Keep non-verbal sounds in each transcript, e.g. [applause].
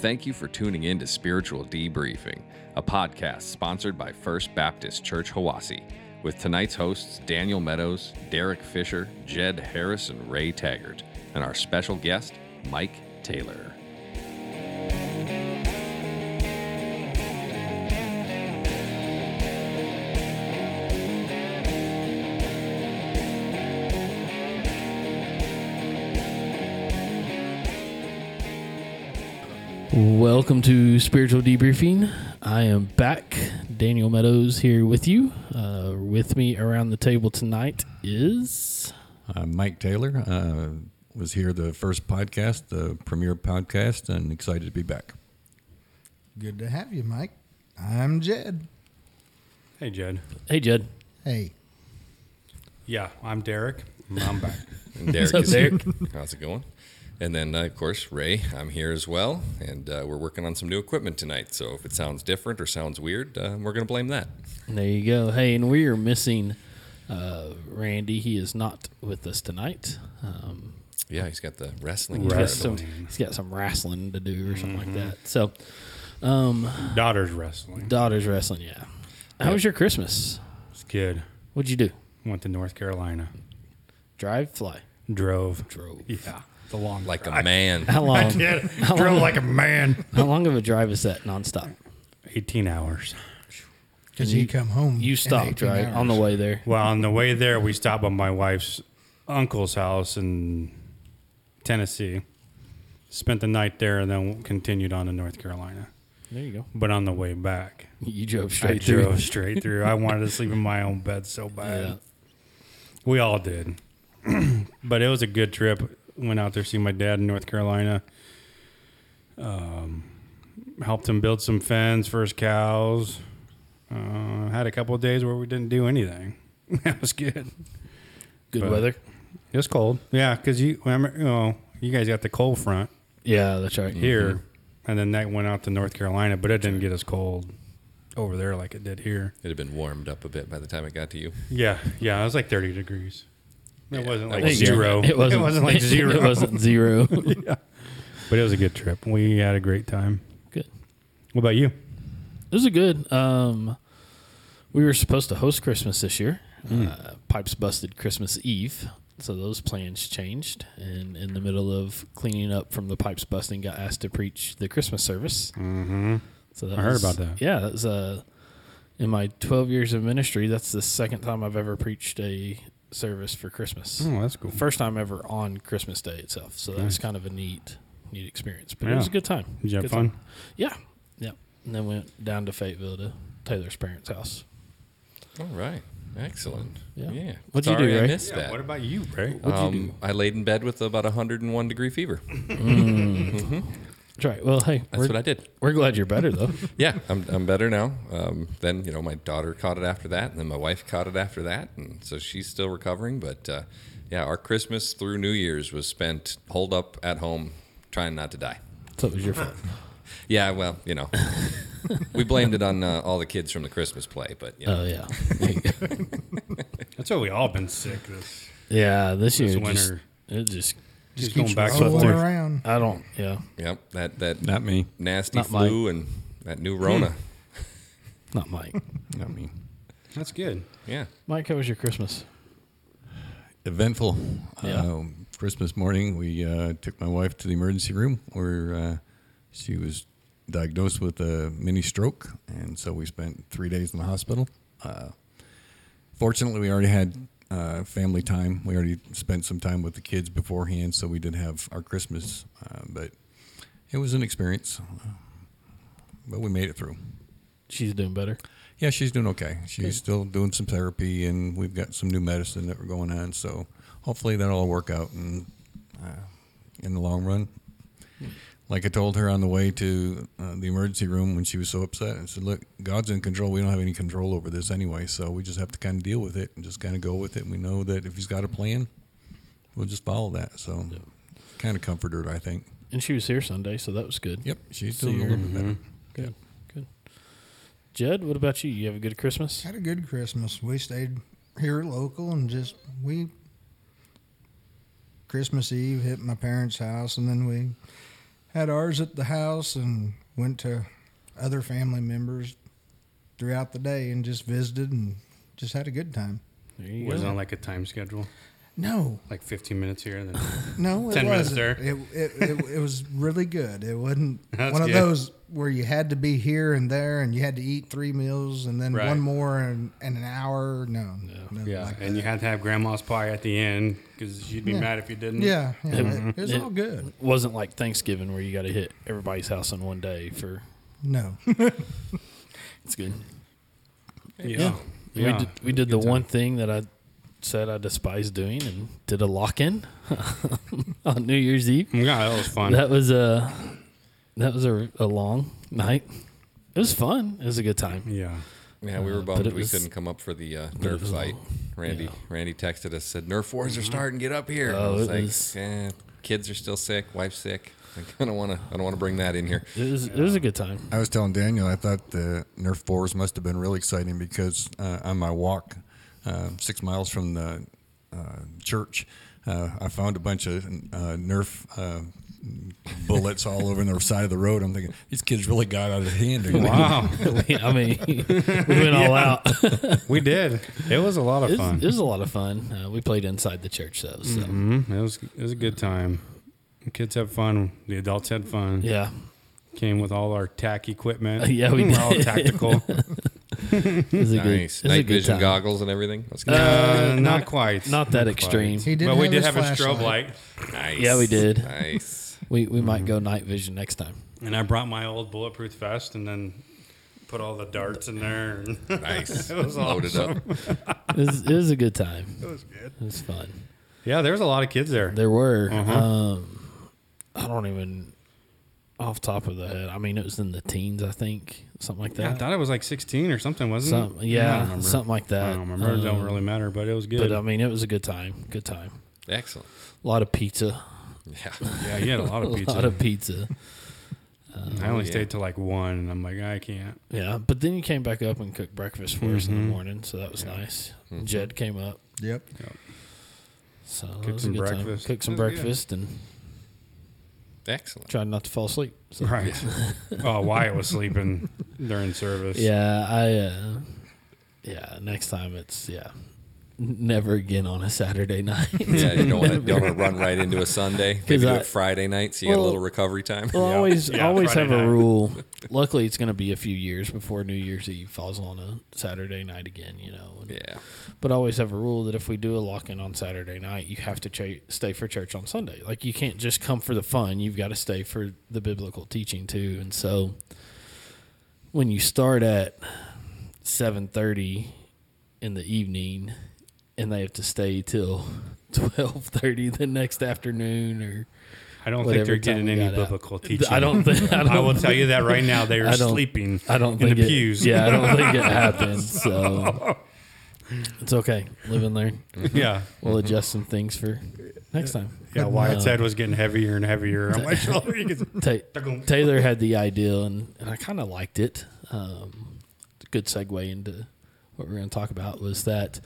Thank you for tuning in to Spiritual Debriefing, a podcast sponsored by First Baptist Church Hawassi, with tonight's hosts Daniel Meadows, Derek Fisher, Jed Harris, and Ray Taggart, and our special guest, Mike Taylor. Welcome to Spiritual Debriefing. I am back. Daniel Meadows here with you. Uh, with me around the table tonight is. Uh, Mike Taylor uh, was here the first podcast, the premiere podcast, and excited to be back. Good to have you, Mike. I'm Jed. Hey, Jed. Hey, Jed. Hey, Yeah, I'm Derek. I'm back. [laughs] Derek is. Derek? How's it going? And then, uh, of course, Ray, I'm here as well, and uh, we're working on some new equipment tonight. So if it sounds different or sounds weird, uh, we're going to blame that. There you go. Hey, and we are missing uh, Randy. He is not with us tonight. Um, Yeah, he's got the wrestling. he's, got some, he's got some wrestling to do or something like that. So, um, Daughter's wrestling. daughter's wrestling, yeah. How was your Christmas? It's good. What'd you do? Went to North Carolina. Drive, fly, Drove. drove. Yeah, it's a long like a man. How long? Yeah, How drove long- like a man. How long of a drive is that nonstop? 18 hours. because You- you, come home. You stopped right hours. on the way there. Well, on the way there, we stopped by my wife's uncle's house in Tennessee. Spent the night there and then continued on to North Carolina. There you go. But on the way back, You drove I straight through. I drove straight through. I wanted to sleep in my own bed so bad. Yeah. We all did. [clears throat] but it was a good trip. Went out there to see my dad in North Carolina. Um, helped him build some fence for his cows. Uh, had a couple of days where we didn't do anything. [laughs] that was good. Good But- weather. It was cold. Yeah, because you, remember, you know, you guys got the cold front Yeah, that's right. here, and then that went out to North Carolina, but it didn't get as cold over there like it did here. It had been warmed up a bit by the time it got to you. Yeah, yeah, it was like 30 degrees. It wasn't like was zero. It wasn't, like [laughs] zero. It wasn't zero. [laughs] But it was a good trip. We had a great time. good. What about you? This is good. Um, we were supposed to host Christmas this year. Hmm. Uh, pipes busted Christmas Eve, so those plans changed. And in the middle of cleaning up from the pipes busting, got asked to preach the Christmas service. Mm-hmm. So that I heard about that. Yeah, that was uh, in my 12 years of ministry. That's the second time I've ever preached a service for Christmas. Oh, that's cool. First time ever on Christmas Day itself. So that was Nice. kind of a neat, neat experience. But it was a good time. Did you have Good fun? time. Yeah, yeah. And then went down to Fayetteville to Taylor's parents' house. All right. Excellent. Yeah. Yeah. What'd you Sorry do, I missed Yeah, that. what about you, Ray? What'd you um, I laid in bed with about 101 degree fever. That's right. Well, hey, That's what I did. we're glad you're better though. [laughs] Yeah, I'm, I'm better now. Um, then, you know, my daughter caught it after that, and then my wife caught it after that. And so she's still recovering. But uh, yeah, our Christmas through New Year's was spent holed up at home trying not to die. so it was your fault. [laughs] Yeah, well, you know, we blamed it on uh, all the kids from the Christmas play, but, you know, Oh yeah. There you go. That's why we all been sick this, yeah. This year this just, winter. it just Just, Just going keeps back and rolling forth. around. I don't. Yeah. yep, that, that Not me. nasty Not flu and that new Rona. Not Mike. [laughs] Not me. That's good. Yeah. Mike, how was your Christmas? Eventful. Yeah. Um, Christmas morning, we uh, took my wife to the emergency room where uh, she was diagnosed with a mini stroke, and so we spent three days in the hospital. Uh, fortunately, we already had uh, family time. We already spent some time with the kids beforehand, so we did have our Christmas. Uh, but it was an experience, but we made it through. She's doing better. Yeah, she's doing okay. She's Good. still doing some therapy, and we've got some new medicine that we're going on. So hopefully that'll all work out and uh, in the long run. Like I told her on the way to uh, the emergency room when she was so upset, I said, "Look, God's in control. We don't have any control over this anyway, so we just have to kind of deal with it and just kind of go with it. And we know that if He's got a plan, we'll just follow that." So, kind of comforted her, I think. And she was here Sunday, so that was good. Yep, she's See doing a little bit better. Good. Good. Jed, what about you? You have a good Christmas? Had a good Christmas. We stayed here local and just we Christmas Eve hit my parents' house and then we had ours at the house and went to other family members throughout the day and just visited and just had a good time. There you Was go. on like a time schedule, No, like 15 minutes here, and then [laughs] no, it 10 minutes wasn't. there. It, it, it, it was really good. It wasn't [laughs] That's one of good. those where you had to be here and there and you had to eat three meals and then Right. one more and, and an hour. No, nothing yeah, like and you had to have grandma's pie at the end because she'd be Yeah. mad if you didn't. yeah, yeah, Mm-hmm. it, it was It- all good. wasn't like Thanksgiving where you got to hit everybody's house in one day for. No, [laughs] It's good. yeah, We Yeah. did, we did the Good time. one thing that I said I despise doing and did a lock in [laughs] on New Year's Eve. Yeah, that was fun. That was a that was a, a long night. It was fun. It was a good time. yeah, Yeah, we Uh, were bummed it we was- couldn't come up for the uh, Nerf was fight. long. Randy Yeah. Randy texted us said Nerf wars are starting. Get up here. And I Oh, was it like, was- eh, kids are still sick. Wife's sick. [laughs] Like, I don't want to. I don't want to bring that in here. It was it was a good time. I was telling Daniel I thought the Nerf wars must have been really exciting because uh, on my walk uh, six miles from the uh, church, uh, I found a bunch of uh, Nerf uh, bullets all over the side of the road. I'm thinking these kids really got out of hand. wow, [laughs] I mean, we went all out. [laughs] we did. It was a lot of It was, fun. it was a lot of fun. Uh, we played inside the church though, so hmm It was it was a good time. The kids had fun. The adults had fun. yeah, Came with all our tack equipment. [laughs] Yeah, we We're all tactical. It was a good, Nice it a night good vision time. goggles and everything. That's good. Uh, not, not- quite. Not that Not extreme. he did. But we did have a strobe light, nice. Yeah, we did. Nice. [laughs] We we might go night vision next time. and I brought my old bulletproof vest, and then put all the darts in there. And [laughs] Nice. [laughs] It was Loaded up. It was, it was a good time. it was good. It was fun. Yeah, there was a lot of kids there. There were. Uh-huh. Um, I don't even off top of the head. I mean, it was in the teens, I think, something like Yeah, I thought it was like 16 or something, wasn't Some, it? I yeah, don't something like that. I don't remember. it don't Um, really matter, but it was good. But I mean, it was a good time. Good time. Excellent. A lot of pizza. Yeah. [laughs] yeah, you had a lot of pizza. [laughs] A lot of pizza. I only yeah. stayed till like one, and I'm like, I can't. Yeah, but then you came back up and cooked breakfast for us in the morning, so that was nice. Mhm. Jed came up, Yep. yep. so Cooked some a time. breakfast. Cooked some It was good. breakfast and Excellent. tried not to fall asleep. So. Right. [laughs] oh, Wyatt was sleeping during service. Yeah, I. Uh, yeah, next time it's yeah, N- never again on a Saturday night. [laughs] Yeah, you don't want to don't want to [laughs] run right into a Sunday. [laughs] Maybe 'Cause do I- it Friday night, so you get a little recovery time. Well, Yeah. always Yeah, always Friday have a rule. Luckily, it's going to be a few years before New Year's Eve falls on a Saturday night again. You know, and- Yeah. But always have a rule that if we do a lock in on Saturday night, you have to ch- stay for church on Sunday. Like you can't just come for the fun; you've got to stay for the biblical teaching too. And so, when you start at seven thirty in the evening, and they have to stay till [laughs] twelve thirty the next afternoon, or I don't think they're getting any got out. biblical teaching. [laughs] I don't think I, don't, I will tell you that right now. They [laughs] are I sleeping. I don't in think the it, pews. Yeah, I don't think it happens. So it's okay. Live and learn. yeah. We'll adjust some things for next time. Yeah, Wyatt's No. head was getting heavier and heavier on my shoulder. You could- Ta- Taylor had the idea, and, and I kind of liked it. Um, good segue into what we're going to talk about was that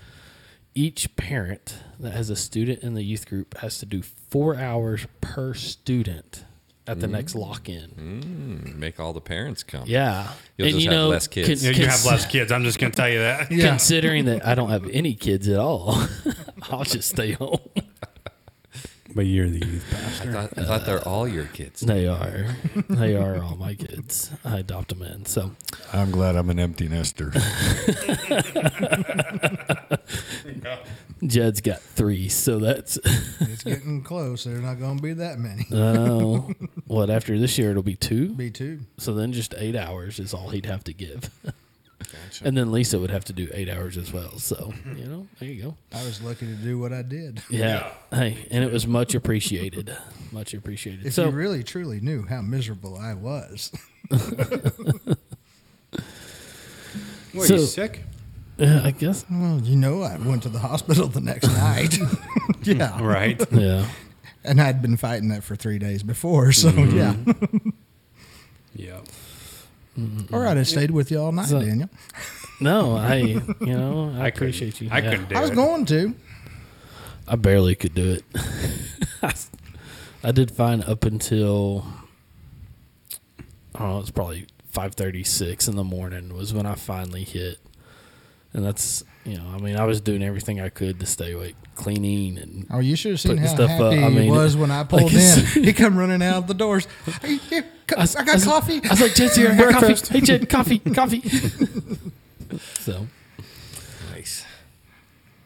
each parent that has a student in the youth group has to do four hours per student at the next lock in. Mm, make all the parents come. Yeah, You'll just have less kids. Yeah, you have less kids. I'm just going to tell you that. Considering that I don't have any kids at all, [laughs] I'll just stay home. But you're the youth I pastor. thought, I thought they're all your kids. They are, they are all my kids. I adopt them in. So I'm glad I'm an empty nester. [laughs] Jed's got three, so that's [laughs] It's getting close. There's not going to be that many. Oh, know. what after this year it'll be two. Be two. So then just eight hours is all he'd have to give, [laughs] Gotcha. and then Lisa would have to do eight hours as well. So [laughs] you know, there you go. I was lucky to do what I did. Yeah. Hey, and it was much appreciated. Much appreciated. If so you really truly knew how miserable I was, [laughs] What, So- you sick? yeah, I guess. well, you know, I went to the hospital the next night. [laughs] yeah. Right. Yeah. And I'd been fighting that for three days before. So, mm-hmm. yeah. Yeah. All right. I stayed with you all night, So- Daniel. No, I [laughs] you know I, I appreciate you. I Yeah. couldn't do I was it. going to. I barely could do it. [laughs] I did fine up until I don't know, it's probably five thirty six in the morning was when I finally hit, and that's you know, I mean, I was doing everything I could to stay awake, cleaning and Oh, you should have seen how stuff up. happy I mean, he was when I pulled it's- in. He come running out the doors. Hey, here, co- was- I got was- coffee. I was like, Jed's here, I got Breakfast. coffee. Hey, Jed, coffee, coffee. [laughs] so, Nice.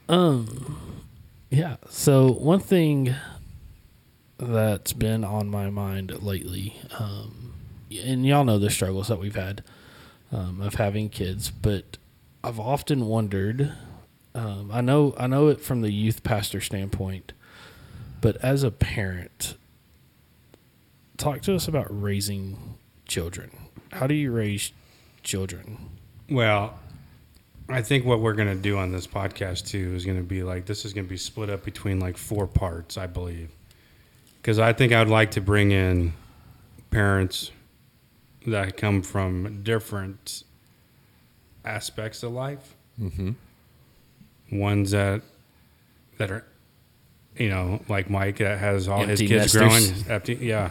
um, yeah. So one thing that's been on my mind lately, um, and y'all know the struggles that we've had um, of having kids, but I've often wondered. Um, I know, I know it from the youth pastor standpoint, but as a parent, talk to us about raising children. How do you raise children? Well, I think what we're going to do on this podcast too is going to be like this is going to be split up between like four parts, I believe. Because I think I would like to bring in parents that come from different aspects of life. Mm-hmm. Ones that that are, you know, like Mike that has all Empty his kids nesters. growing. Empty, yeah.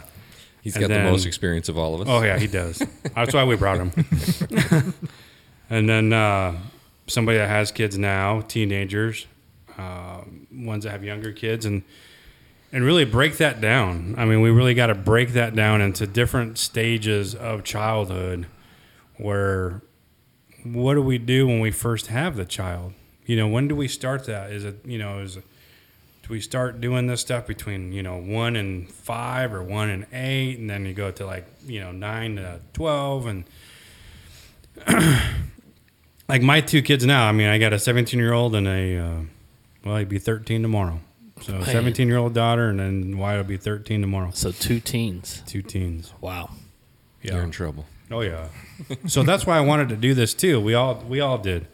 He's And got then- the most experience of all of us. Oh yeah, he does. That's why we brought him. [laughs] and then uh, somebody that has kids now, teenagers, uh, ones that have younger kids, and and really break that down. I mean, we really got to break that down into different stages of childhood. Where what do we do when we first have the child? You know, when do we start that? Is it you know is it, do we start doing this stuff between you know one and five or one and eight, and then you go to like you know nine to twelve, and [clears throat] like my two kids now. I mean, I got a seventeen year old and a uh, well, he'd be thirteen tomorrow. So seventeen year old daughter, and then Wyatt will be thirteen tomorrow. So two teens. Two teens. Wow. Yeah. You're in trouble. Oh yeah. so that's why I wanted to do this too. We all we all did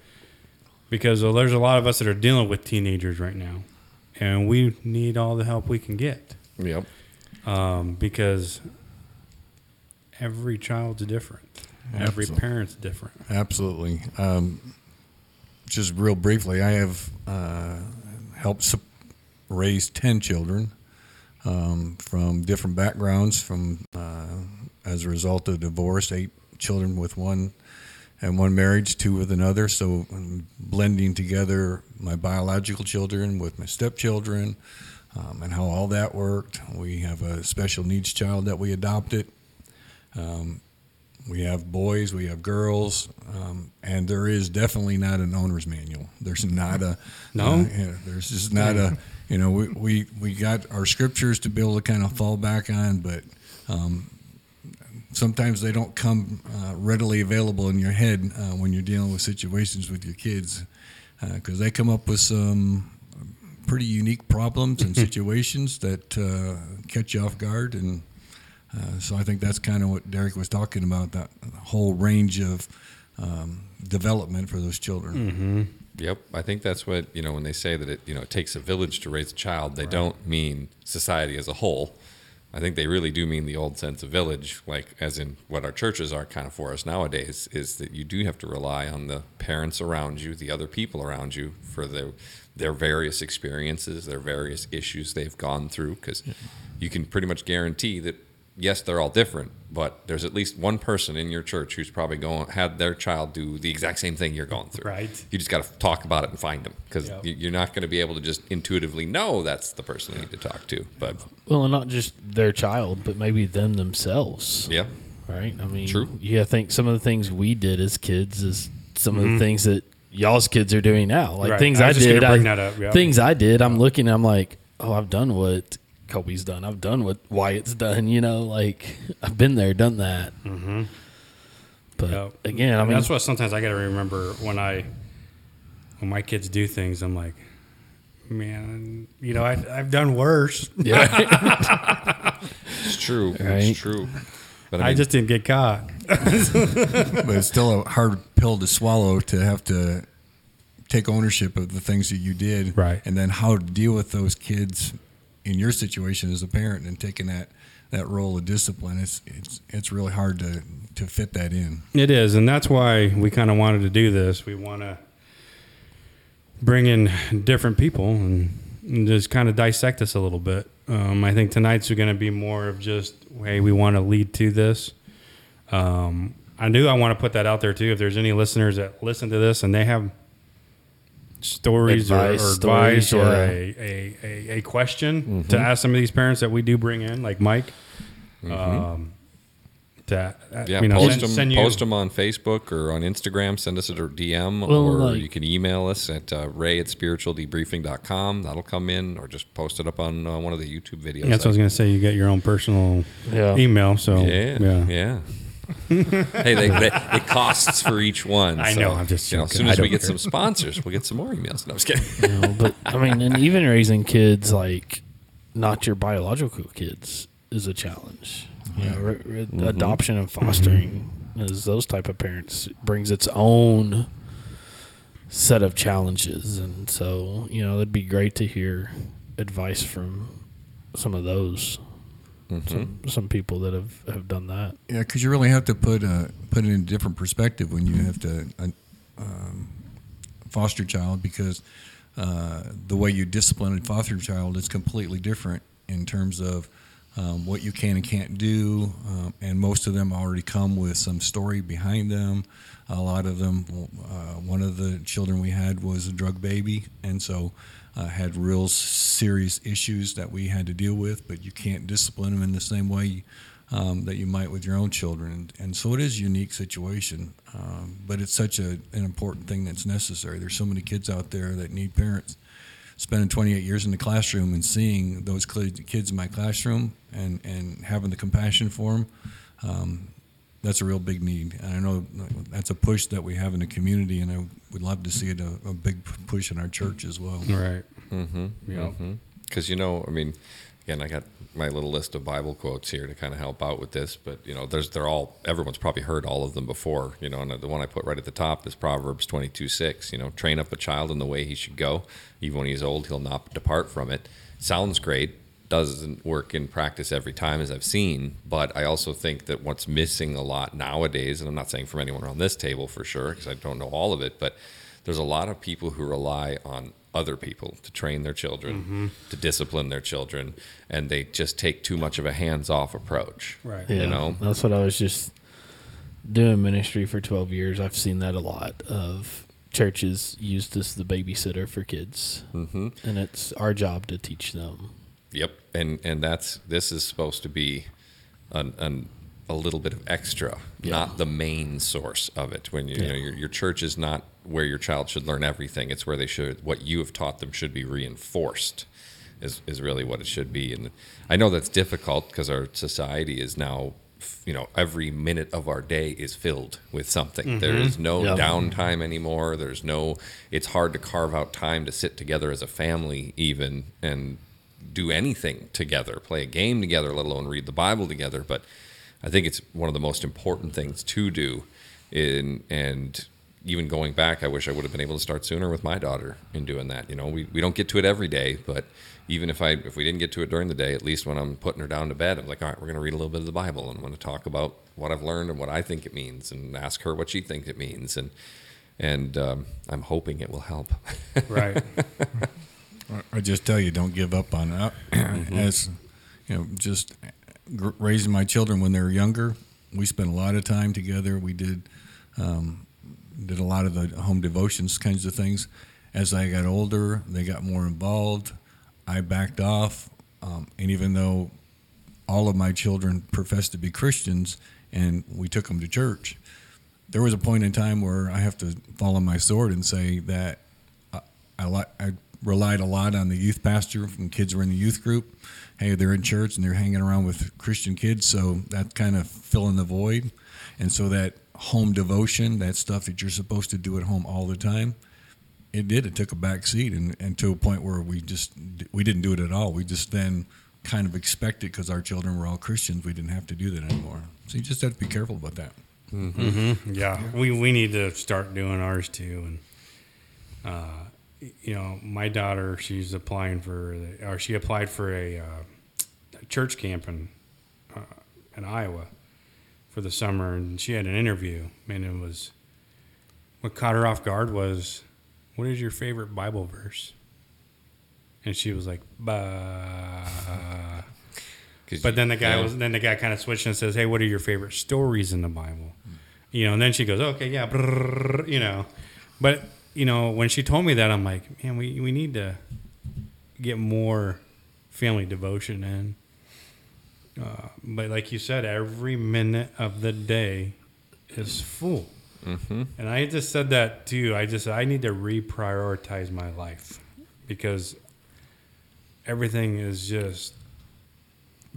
because uh, there's a lot of us that are dealing with teenagers right now, and we need all the help we can get Yep. um, because every child's different. Every Absolutely. parent's different. Absolutely. Um, just real briefly, I have uh, helped sup- raise 10 children um, from different backgrounds, from uh, as a result of divorce, eight children with one and one marriage, two with another. So um, blending together my biological children with my stepchildren um, and how all that worked. We have a special needs child that we adopted. Um, we have boys, we have girls, um, and there is definitely not an owner's manual. There's not a No? uh, yeah, there's just not a you know we, we we got our scriptures to be able to kind of fall back on, but um, sometimes they don't come uh, readily available in your head uh, when you're dealing with situations with your kids because they come up with some pretty unique problems and [laughs] situations that uh, catch you off guard and. Uh, so I think that's kind of what Derek was talking about that whole range of um, development for those children. Mm-hmm. Yep. I think that's what, you know, when they say that it, you know, it takes a village to raise a child, they don't mean society as a whole. I think they really do mean the old sense of village, like as in what our churches are kind of for us nowadays, is that you do have to rely on the parents around you, the other people around you for their their various experiences, their various issues they've gone through, because you can pretty much guarantee that yes, they're all different, but there's at least one person in your church who's probably going had their child do the exact same thing you're going through. Right. You just got to talk about it and find them because Yep. you're not going to be able to just intuitively know that's the person you need to talk to. But Well, and not just their child, but maybe them themselves. yeah, Right. I mean, True. Yeah, I think some of the things we did as kids is some of Mhm. the things that y'all's kids are doing now. Like Right. things I I, just did. bring I- that up, yeah. Things I did. I'm looking. I'm like, oh, I've done what Kobe's done. I've done what Wyatt's done. You know, like I've been there, done that. Mm-hmm. But Yep. again, I mean, that's what sometimes I got to remember when I when my kids do things. I'm like, man, you know, I, I've done worse. [laughs] yeah, [laughs] it's true. Right. It's true. But I, I just didn't get caught. [laughs] but it's still a hard pill to swallow to have to take ownership of the things that you did, Right. And then how to deal with those kids in your situation as a parent and taking that that role of discipline. It's it's it's really hard to to fit that in. It is, and that's why we kind of wanted to do this. We want to bring in different people and, and just kind of dissect this a little bit. Um, I think tonight's going to be more of just, hey, we want to lead to this. Um, I do. I want to put that out there too. If there's any listeners that listen to this and they have stories Advice, or, or stories, advice or yeah. a, a, a, a question to ask some of these parents that we do bring in, like Mike, um, to uh, Yeah, you know, post send, them. send you, post them on Facebook or on Instagram. Send us a DM, Well, or like- you can email us at uh, ray at spiritualdebriefing.com. That'll come in, or just post it up on uh, one of the YouTube videos. Yeah, that's what I was going to say. You get your own personal Yeah. email. So yeah, yeah. yeah. [laughs] hey, they, they, it costs for each one. I so, know, I'm just you know, as soon as we don't get care. some sponsors, we'll get some more emails. No, I'm just kidding. you know, but I mean, and even raising kids like not your biological kids is a challenge. You know, re- re- mm-hmm. adoption and fostering mm-hmm. as those type of parents brings its own set of challenges, and so you know it'd be great to hear advice from some of those some, some people that have, have done that. Yeah, because you really have to put uh, put it in a different perspective when you have to uh, um, foster child because uh, the way you discipline a foster child is completely different in terms of um, what you can and can't do, um, and most of them already come with some story behind them. A lot of them, uh, one of the children we had was a drug baby, and so uh, had real serious issues that we had to deal with. But you can't discipline them in the same way um, that you might with your own children, and, so it is a unique situation. Um, but it's such a, an important thing that's necessary. There's so many kids out there that need parents. Spending 28 years in the classroom and seeing those kids in my classroom and, and having the compassion for them, um, that's a real big need. And I know that's a push that we have in the community, and I would love to see it a, a big push in our church as well. Right. Mm-hmm. Yeah. Because you know, I mean, again, I got my little list of Bible quotes here to kind of help out with this. But you know, there's they're all everyone's probably heard all of them before. You know, and the one I put right at the top is Proverbs twenty two six. You know, train up a child in the way he should go. Even when he's old, he'll not depart from it. Sounds great. Doesn't work in practice every time, as I've seen. But I also think that what's missing a lot nowadays, and I'm not saying from anyone around this table for sure, because I don't know all of it, but there's a lot of people who rely on other people to train their children, to discipline their children, and they just take too much of a hands-off approach. Right. Yeah, You know? that's what I was just doing ministry for 12 years. I've seen that a lot of churches used as the babysitter for kids, hmm and it's our job to teach them. Yep, and and that's this is supposed to be an, an a little bit of extra, Yeah. not the main source of it. When you, you know your, your church is not where your child should learn everything; it's where they should what you have taught them should be reinforced. Is is really what it should be, and I know that's difficult because our society is now. You know, every minute of our day is filled with something. Mm-hmm. There is no Yep. downtime anymore. There's no. It's hard to carve out time to sit together as a family, even and do anything together, play a game together, let alone read the Bible together. But I think it's one of the most important things to do. In and even going back, I wish I would have been able to start sooner with my daughter in doing that. You know, we, we don't get to it every day, but even if I if we didn't get to it during the day, at least when I'm putting her down to bed, I'm like, all right, we're going to read a little bit of the Bible, and I'm going to talk about what I've learned and what I think it means, and ask her what she thinks it means, and and um, I'm hoping it will help. [laughs] Right. I just tell you, don't give up on that. [clears throat] As you know, just gr- raising my children when they were younger, we spent a lot of time together. We did um, did a lot of the home devotions kinds of things. As I got older, they got more involved. I backed off, um, and even though all of my children professed to be Christians, and we took them to church, there was a point in time where I have to fall on my sword and say that I, li- I relied a lot on the youth pastor when kids were in the youth group. Hey, they're in church and they're hanging around with Christian kids, so that kind of filling the void. And so that home devotion, that stuff that you're supposed to do at home all the time, it did. It took a back seat, and, and to a point where we just we didn't do it at all. We just then kind of expected because our children were all Christians, we didn't have to do that anymore. So you just have to be careful about that. Yeah, we we need to start doing ours too, and uh, you know, my daughter, she's applying for, the, or she applied for a, uh, a church camp in uh, in Iowa for the summer, and she had an interview, and it was what caught her off guard was, "What is your favorite Bible verse?" And she was like, "Bah." [laughs] But then the guy Yeah. was then the guy kind of switched and says, "Hey, what are your favorite stories in the Bible?" You know, and then she goes, "Okay, yeah, brrr," you know." But you know, when she told me that, I'm like, man, we we need to get more family devotion in. Uh, but like you said, every minute of the day is full. Mm-hmm. And I just said that too. I just I need to reprioritize my life because everything is just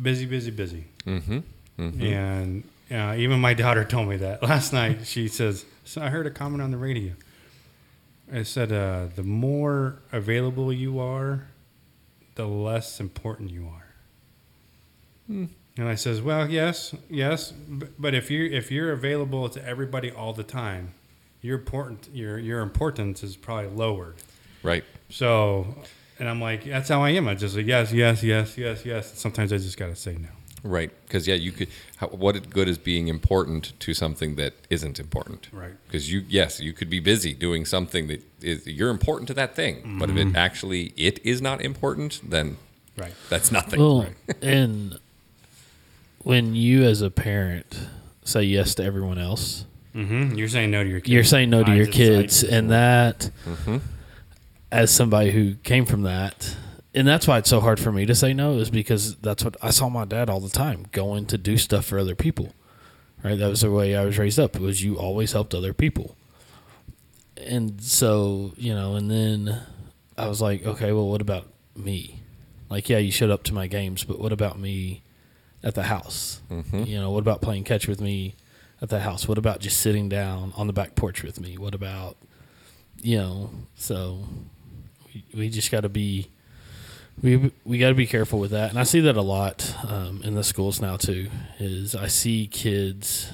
busy, busy, busy. Mm-hmm. Mm-hmm. And uh, even my daughter [laughs] told me that last night. She says, "So I heard a comment on the radio. It said uh, the more available you are, the less important you are." Hmm. And I says, "Well, yes, yes, but, but if you if you're available to everybody all the time, your important your your importance is probably lowered." Right. So, and I'm like, that's how I am. I just like yes, yes, yes, yes, yes. Sometimes I just gotta say no. Right. Because yeah, you could. How, what good is being important to something that isn't important? Right. Because you, yes, you could be busy doing something that is you're important to that thing, but if it mm-hmm. actually it is not important, then Right. that's nothing. Well, and [laughs] when you as a parent say yes to everyone else, Mm-hmm. You're saying no to your kids. you're saying no to I your just- kids, just- and that, Mhm. as somebody who came from that, and that's why it's so hard for me to say no, is because that's what I saw my dad all the time going to do stuff for other people. Right, that was the way I was raised up. Was you always helped other people, and so you know, and then I was like, okay, well, what about me? Like, yeah, you showed up to my games, but what about me at the house? Mhm. You know, what about playing catch with me at the house? What about just sitting down on the back porch with me? What about, you know, so we, we just got to be, we, we got to be careful with that. And I see that a lot um, in the schools now too, is I see kids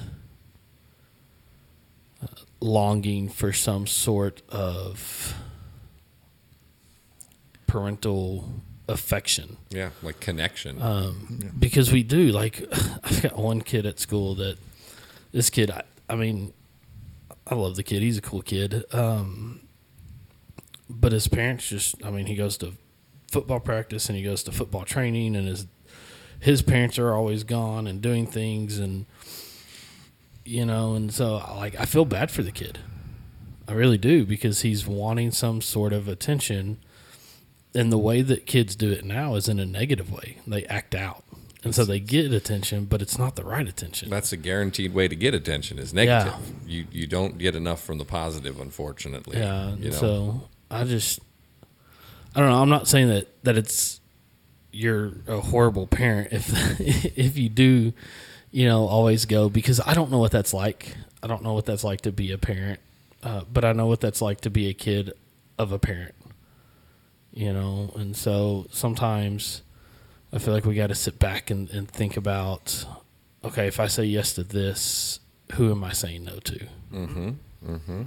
uh, longing for some sort of parental affection Yeah, like connection. um, because we do. Like, [sighs] I've got one kid at school that this kid. I, I mean, I love the kid. He's a cool kid. Um, but his parents just. I mean, he goes to football practice and he goes to football training, and his his parents are always gone and doing things, and you know, and so like I feel bad for the kid. I really do because he's wanting some sort of attention and the way that kids do it now is in a negative way. They act out. And so they get attention, but it's not the right attention. that's a guaranteed way to get attention is negative. You you don't get enough from the positive, unfortunately. yeah. You know? So I just I don't know, I'm not saying that that it's you're a horrible parent if [laughs] if you do, you know, always go because I don't know what that's like. I don't know what that's like to be a parent. Uh, but I know what that's like to be a kid of a parent. You know, and so sometimes I feel like we got to sit back and, and think about okay, if I say yes to this, who am I saying no to? Mm-hmm. Mm-hmm.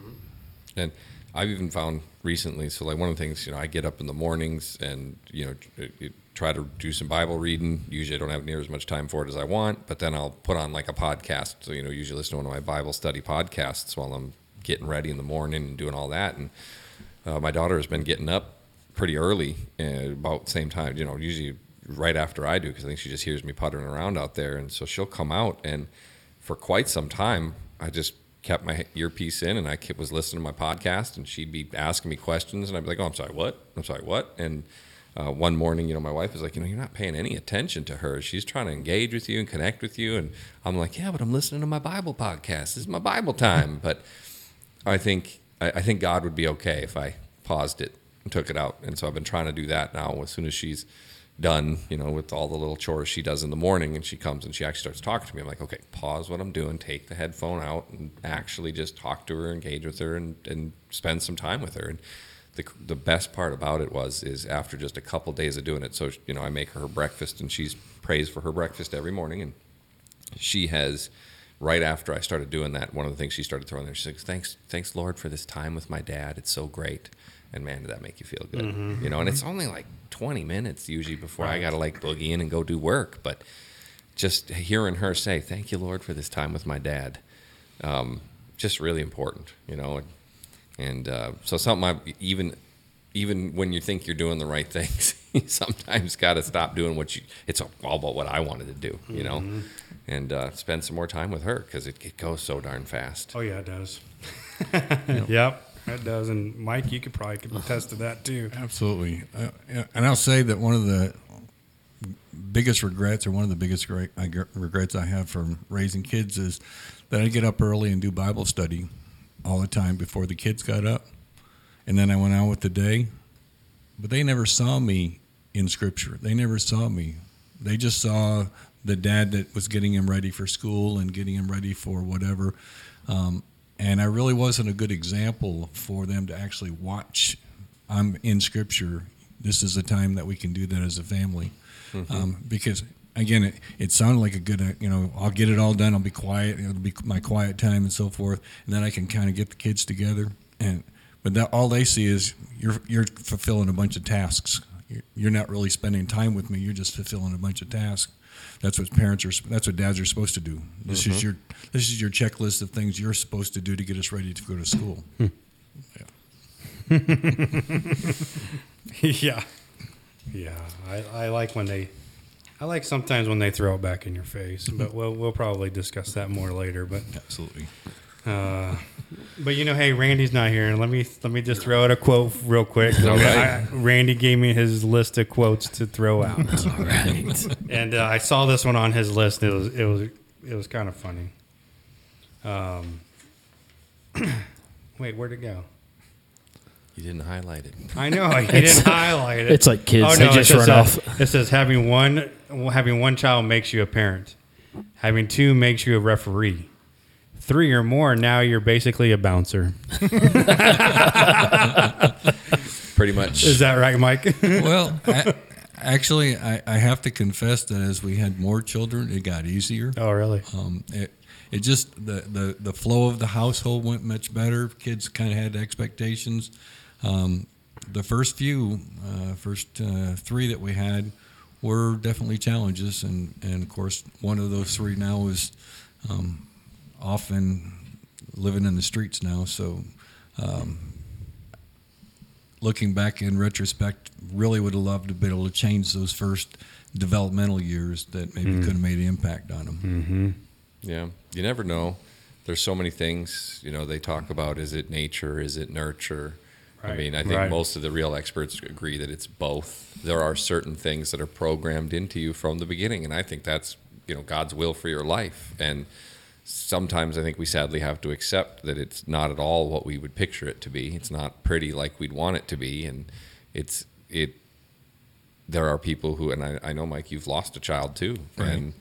And I've even found recently, so like one of the things, you know, I get up in the mornings and, you know, try to do some Bible reading. Usually I don't have near as much time for it as I want, but then I'll put on like a podcast. So, you know, usually listen to one of my Bible study podcasts while I'm getting ready in the morning and doing all that. And uh, my daughter has been getting up pretty early, uh, about same time, you know, usually right after I do, because I think she just hears me puttering around out there. And so she'll come out, and for quite some time, I just kept my earpiece in and I was listening to my podcast, and she'd be asking me questions, and I'd be like, "Oh, I'm sorry, what? I'm sorry, what?" And uh, one morning, you know, my wife was like, "You know, you're not paying any attention to her. She's trying to engage with you and connect with you." And I'm like, "Yeah, but I'm listening to my Bible podcast. This is my Bible time." but I think I, I think God would be okay if I paused it took it out. And so I've been trying to do that now. As soon as she's done, you know, with all the little chores she does in the morning, and she comes and she actually starts talking to me, I'm like, okay, pause what I'm doing, take the headphone out, and actually just talk to her, engage with her, and and spend some time with her. And the the best part about it was is after just a couple days of doing it. So you know, I make her her breakfast, and she's praised for her breakfast every morning, and she has right after I started doing that, one of the things she started throwing there, she says, "Thanks, thanks, Lord, for this time with my dad. It's so great." And man, did that make you feel good? You know, and it's only like 20 minutes usually before I got to like boogie in and go do work. But just hearing her say, "Thank you, Lord, for this time with my dad," um, just really important. You know, and, and uh, so something I even even when you think you're doing the right things, [laughs] you sometimes got to stop doing what you. It's all about what I wanted to do, you know, Mm-hmm. and uh, spend some more time with her because it, it goes so darn fast. Oh yeah, it does. [laughs] yep, it does. And Mike, you could probably could attest to that too. Absolutely. Uh, and I'll say that one of the biggest regrets, or one of the biggest regrets I have from raising kids, is that I get up early and do Bible study all the time before the kids got up. And then I went out with the day, but they never saw me in Scripture. They never saw me. They just saw the dad that was getting him ready for school and getting him ready for whatever. Um, and I really wasn't a good example for them to actually watch. I'm in Scripture. This is a time that we can do that as a family, um, because again, it, it sounded like a good, uh, you know, I'll get it all done. I'll be quiet. It'll be my quiet time and so forth, and then I can kind of get the kids together. And but that all they see is you're you're fulfilling a bunch of tasks. You're- You're not really spending time with me. You're just fulfilling a bunch of tasks. That's what parents are. That's what dads are supposed to do. This is mm-hmm. your this is your checklist of things you're supposed to do to get us ready to go to school. Hmm. [laughs] yeah, yeah. I, I like when they. I like sometimes when they throw it back in your face, but mm-hmm. we'll we'll probably discuss that more later. But Absolutely. Uh, but you know, hey, Randy's not here, and let me let me just throw out a quote real quick. [laughs] All right. I- Randy gave me his list of quotes to throw out, [laughs] All right. and uh, I saw this one on his list. It was it was it was kind of funny. Um, [clears throat] wait, where'd it go? You didn't highlight it. I know he [laughs] didn't highlight it. It's like kids, they it just says, run uh, off. It says having one having one child makes you a parent. Having two makes you a referee. Three or more, now you're basically a bouncer. [laughs] Pretty much. Is that right, Mike? [laughs] well, a- actually, I, I have to confess that as we had more children, it got easier. oh, really? Um, it it just the, the the flow of the household went much better. Kids kind of had expectations. Um, the first few, uh, first uh, three that we had, were definitely challenges, and and of course one of those three now is um, often living in the streets now. So. Um, looking back in retrospect, really would have loved to be able to change those first developmental years that maybe could have made an impact on them. Mm-hmm. Yeah, you never know. There's so many things, you know, they talk about is it nature, is it nurture? I mean, I think right. most of the real experts agree that it's both. There are certain things that are programmed into you from the beginning, and I think that's, you know, God's will for your life. And sometimes I think we sadly have to accept that it's not at all what we would picture it to be. It's not pretty like we'd want it to be, and it's it there are people who, and I, I know, Mike, you've lost a child too. Right. And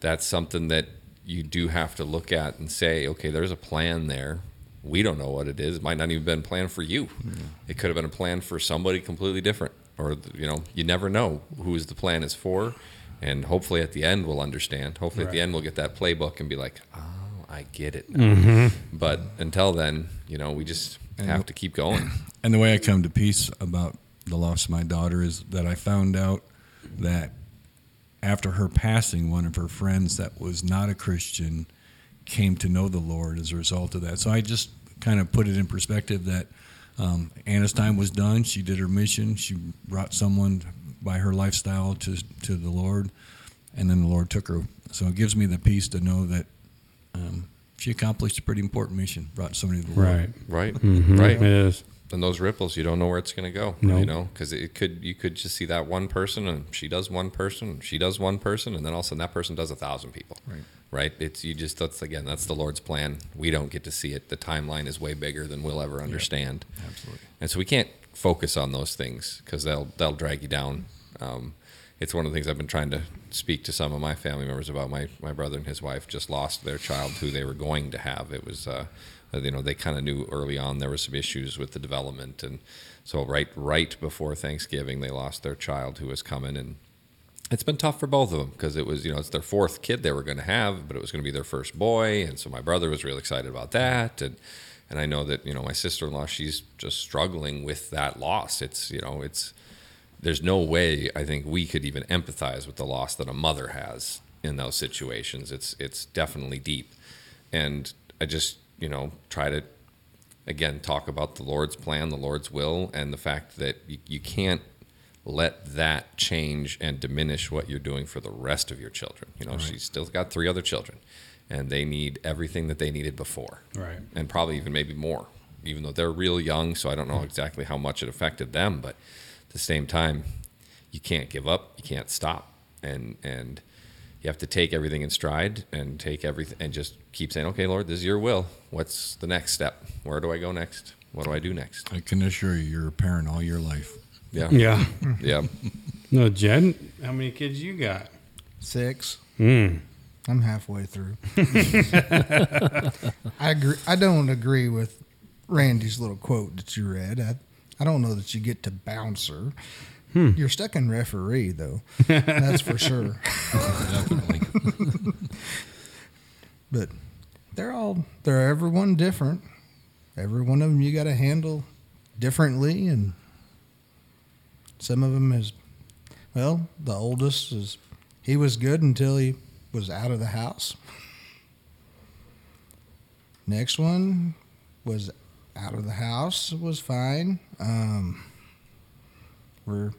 that's something that you do have to look at and say, okay, there's a plan there. We don't know what it is. It might not even been planned for you. Mm-hmm. It could have been a plan for somebody completely different. Or, you know, you never know who the plan is for. And hopefully at the end we'll understand. Hopefully at the end we'll get that playbook and be like, oh, I get it. Mm-hmm. But until then, you know, we just have to keep going. [clears throat] And the way I come to peace about the loss of my daughter is that I found out that after her passing, one of her friends that was not a Christian came to know the Lord as a result of that. So I just kind of put it in perspective that um, Anna's time was done. She did her mission. She brought someone by her lifestyle to to the Lord, and then the Lord took her. So it gives me the peace to know that um, she accomplished a pretty important mission. Brought somebody to the Lord. Right. Right. Mhm. Right. It is. and those ripples you don't know where it's going to go No. you know because it could you could just see that one person and she does one person she does one person and then all of a sudden that person does a thousand people Right. right it's you just that's again that's the lord's plan we don't get to see it the timeline is way bigger than we'll ever understand Absolutely. and so we can't focus on those things because they'll they'll drag you down. Um, it's one of the things I've been trying to speak to some of my family members about. My my brother and his wife just lost their child who they were going to have. It was uh, you know they kind of knew early on there were some issues with the development, and so right right before Thanksgiving they lost their child who was coming and. It's been tough for both of them because it was, you know, it's their fourth kid they were going to have, but it was going to be their first boy, and so my brother was real excited about that, and and I know that you know my sister-in-law she's just struggling with that loss. It's you know it's there's no way I think we could even empathize with the loss that a mother has in those situations. It's it's definitely deep, and I just you know try to again talk about the Lord's plan, the Lord's will, and the fact that you, you can't let that change and diminish what you're doing for the rest of your children. You know, she's still got three other children, and they need everything that they needed before, Right. and probably even maybe more, even though they're real young. So I don't know exactly how much it affected them, but the same time, you can't give up, you can't stop, and and you have to take everything in stride and take everything and just keep saying, okay, Lord, this is your will. What's the next step? Where do I go next? What do I do next? I can assure you, you're a parent all your life. Yeah. Yeah. [laughs] Yeah. no, Jed, how many kids you got? Six. Hmm. I'm halfway through. [laughs] I agree. I don't agree with Randy's little quote that you read. I, I don't know that you get to bouncer. Hmm. You're stuck in referee though. [laughs] That's for sure. Definitely. [laughs] But they're all they're everyone different. Every one of them you got to handle differently, and some of them is well. The oldest is he was good until he was out of the house. Next one was out of the house was fine. Um, we're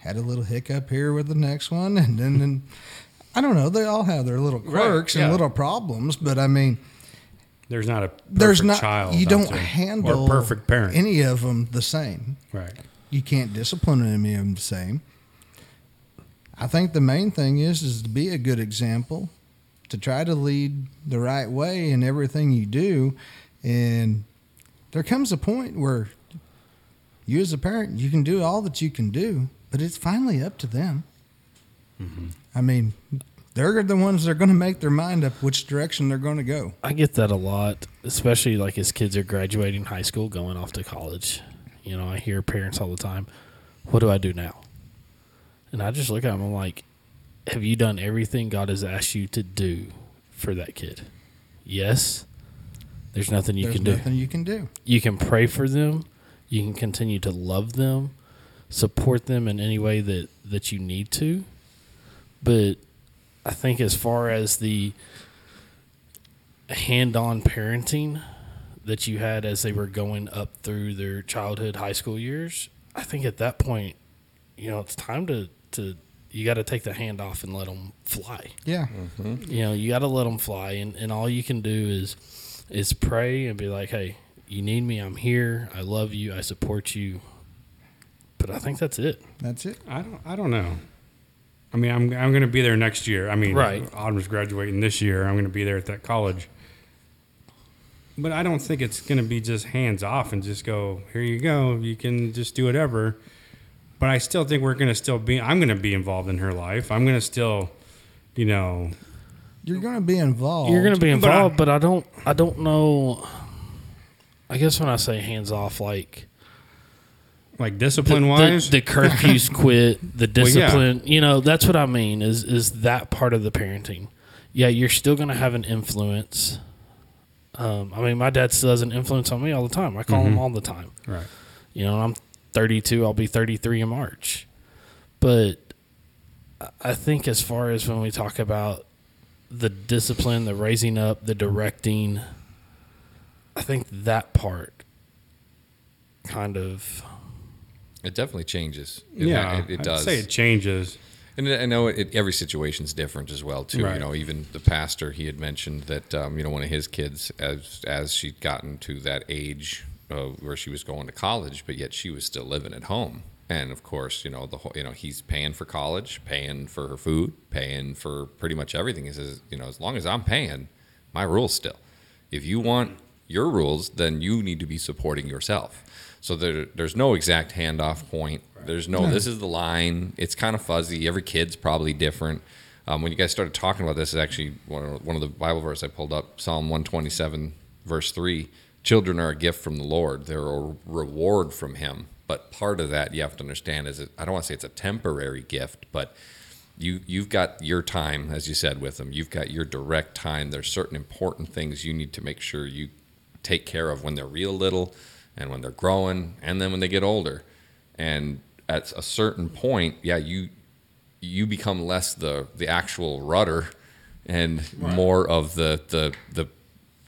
had a little hiccup here with the next one, and then, then I don't know. They all have their little Right, quirks yeah. and little problems, but I mean, There's not a there's not child. you don't handle or perfect parent. any of them the same. right. You can't discipline any of them the same. I think the main thing is is to be a good example, to try to lead the right way in everything you do, and there comes a point where you as a parent you can do all that you can do, but it's finally up to them. Mm-hmm. I mean, they're the ones that are going to make their mind up which direction they're going to go. I get that a lot, especially like as kids are graduating high school, going off to college. You know, I hear parents all the time, "What do I do now?" And I just look at them. I'm like, "Have you done everything God has asked you to do for that kid?" Yes. There's nothing you There's can do. nothing you can do. You can pray for them. You can continue to love them, support them in any way that that you need to. But I think as far as the hand-on parenting that you had as they were going up through their childhood, high school years, I think at that point, you know, it's time to to you got to take the hand off and let them fly Yeah. Mm-hmm. you know you got to let them fly and, and all you can do is is pray and be like hey you need me i'm here i love you i support you but i think that's it That's it. I don't. I don't know. I mean, I'm I'm going to be there next year. I mean, Right. Autumn's graduating this year. I'm going to be there at that college. But I don't think it's going to be just hands off and just go here you go. You can just do whatever. But I still think we're going to still be. I'm going to be involved in her life. I'm going to still, you know, You're going to be involved. you're going to be But I- involved but I, don't i don't know i guess when i say hands off like like discipline the, wise. the curfews [laughs] quit the Well, yeah. discipline you know that's what i mean is is that part of the parenting yeah you're still going to have an influence um, i mean my dad still has an influence on me all the time i call him all the time right. You know, I'm 32. I'll be 33 in March. But I- I think as far as when we talk about the discipline, the raising up, the directing, I think that part kind of It definitely changes. It, yeah, it, it I'd does. say it changes. And I know it, every situation's different as well too. You know, even the pastor he had mentioned that um, you know one of his kids as as she'd gotten to that age uh, where she was going to college, but yet she was still living at home. And of course, you know the whole you know he's paying for college, paying for her food, paying for pretty much everything. He says, you know, as long as I'm paying, my rules still. If you want your rules, then you need to be supporting yourself. So there, there's no exact handoff point. There's no, this is the line. It's kind of fuzzy. Every kid's probably different. Um, when you guys started talking about this, is actually one of, one of the Bible verses I pulled up, Psalm 127, verse 3. Children are a gift from the Lord, they're a reward from Him. But part of that you have to understand is, it, I don't want to say it's a temporary gift, but you you've got your time as you said with them. You've got your direct time. There's certain important things you need to make sure you take care of when they're real little and when they're growing and then when they get older. And at a certain point yeah you you become less the the actual rudder and more of the the the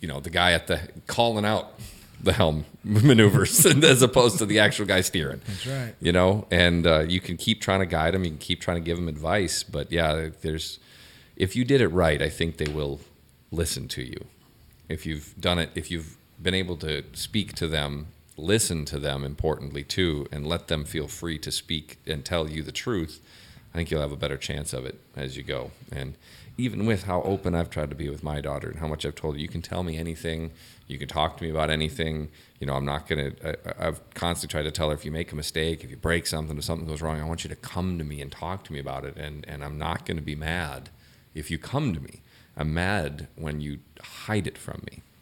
you know the guy at the calling out the helm [laughs] maneuvers [laughs] as opposed to the actual guy steering. That's right. You know, and uh, you can keep trying to guide them. You can keep trying to give them advice. But yeah, there's if you did it right, I think they will listen to you. If you've done it, if you've been able to speak to them, listen to them, importantly too, and let them feel free to speak and tell you the truth, I think you'll have a better chance of it as you go. And even with how open I've tried to be with my daughter and how much I've told her, you can tell me anything, you can talk to me about anything. You know, I'm not gonna. I, I've constantly tried to tell her if you make a mistake, if you break something, if something goes wrong, I want you to come to me and talk to me about it. And and I'm not gonna be mad if you come to me. I'm mad when you hide it from me. [laughs]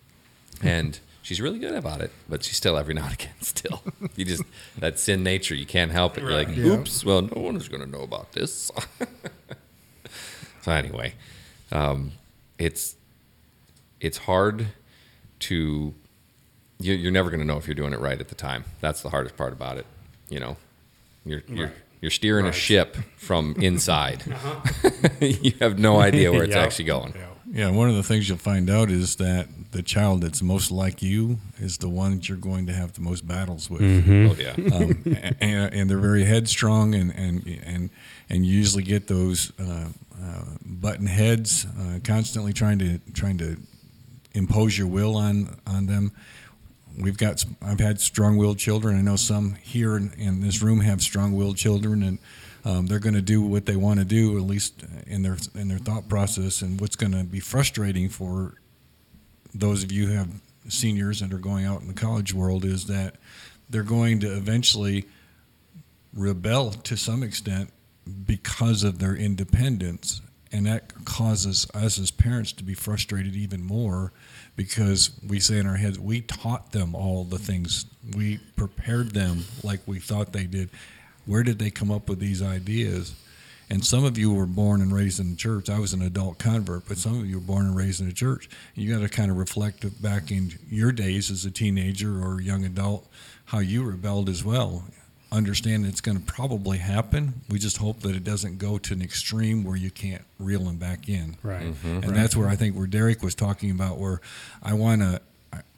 And she's really good about it, but she's still every [laughs] now and again still. You just that's in nature. You can't help it. You're like, oops. Well, no one is gonna know about this. [laughs] so anyway, um, it's it's hard to you, you're never going to know if you're doing it right at the time. That's the hardest part about it. You know, you're you're Right. you're steering a ship from [laughs] inside. [laughs] you have no idea where it's Yeah. actually going. Yeah. Yeah, one of the things you'll find out is that the child that's most like you is the one that you're going to have the most battles with. Oh yeah. um, and, and they're very headstrong and and and and you usually get those uh, uh, button heads uh, constantly trying to trying to impose your will on on them. We've got I've had strong-willed children. I know some here in, in this room have strong-willed children, and um, they're going to do what they want to do, at least in their in their thought process. And what's going to be frustrating for those of you who have seniors that are going out in the college world is that they're going to eventually rebel to some extent because of their independence and that causes us as parents to be frustrated even more because we say in our heads we taught them all the things we prepared them like we thought they did where did they come up with these ideas and some of you were born and raised in the church. I was an adult convert, but some of you were born and raised in the church. You got to kind of reflect back in your days as a teenager or young adult how you rebelled as well. Understand it's going to probably happen. We just hope that it doesn't go to an extreme where you can't reel them back in. Right. Mm-hmm. And that's where I think where Derek was talking about where I want to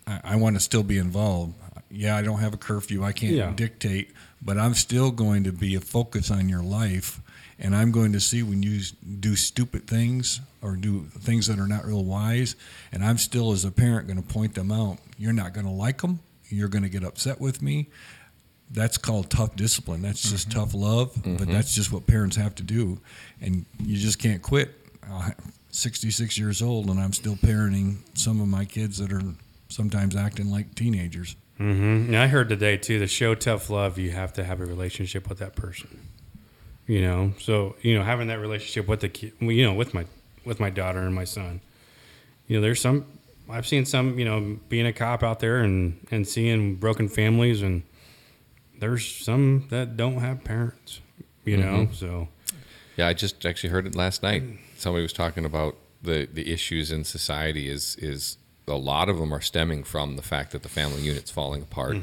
I, I want to still be involved. Yeah, I don't have a curfew. I can't Yeah. dictate, but I'm still going to be a focus on your life and I'm going to see when you do stupid things or do things that are not real wise and I'm still as a parent going to point them out. You're not going to like them. You're going to get upset with me. That's called tough discipline. That's just tough love, but that's just what parents have to do. And you just can't quit. I'm 66 years old and I'm still parenting some of my kids that are sometimes acting like teenagers. Mm-hmm. And I heard today too. To show tough love, you have to have a relationship with that person. You know, so you know, having that relationship with the kid, you know, with my with my daughter and my son. You know, there's some I've seen some, you know, being a cop out there and and seeing broken families, and there's some that don't have parents. You know, so Yeah, I just actually heard it last night. Somebody was talking about the the issues in society is is a lot of them are stemming from the fact that the family unit's falling apart.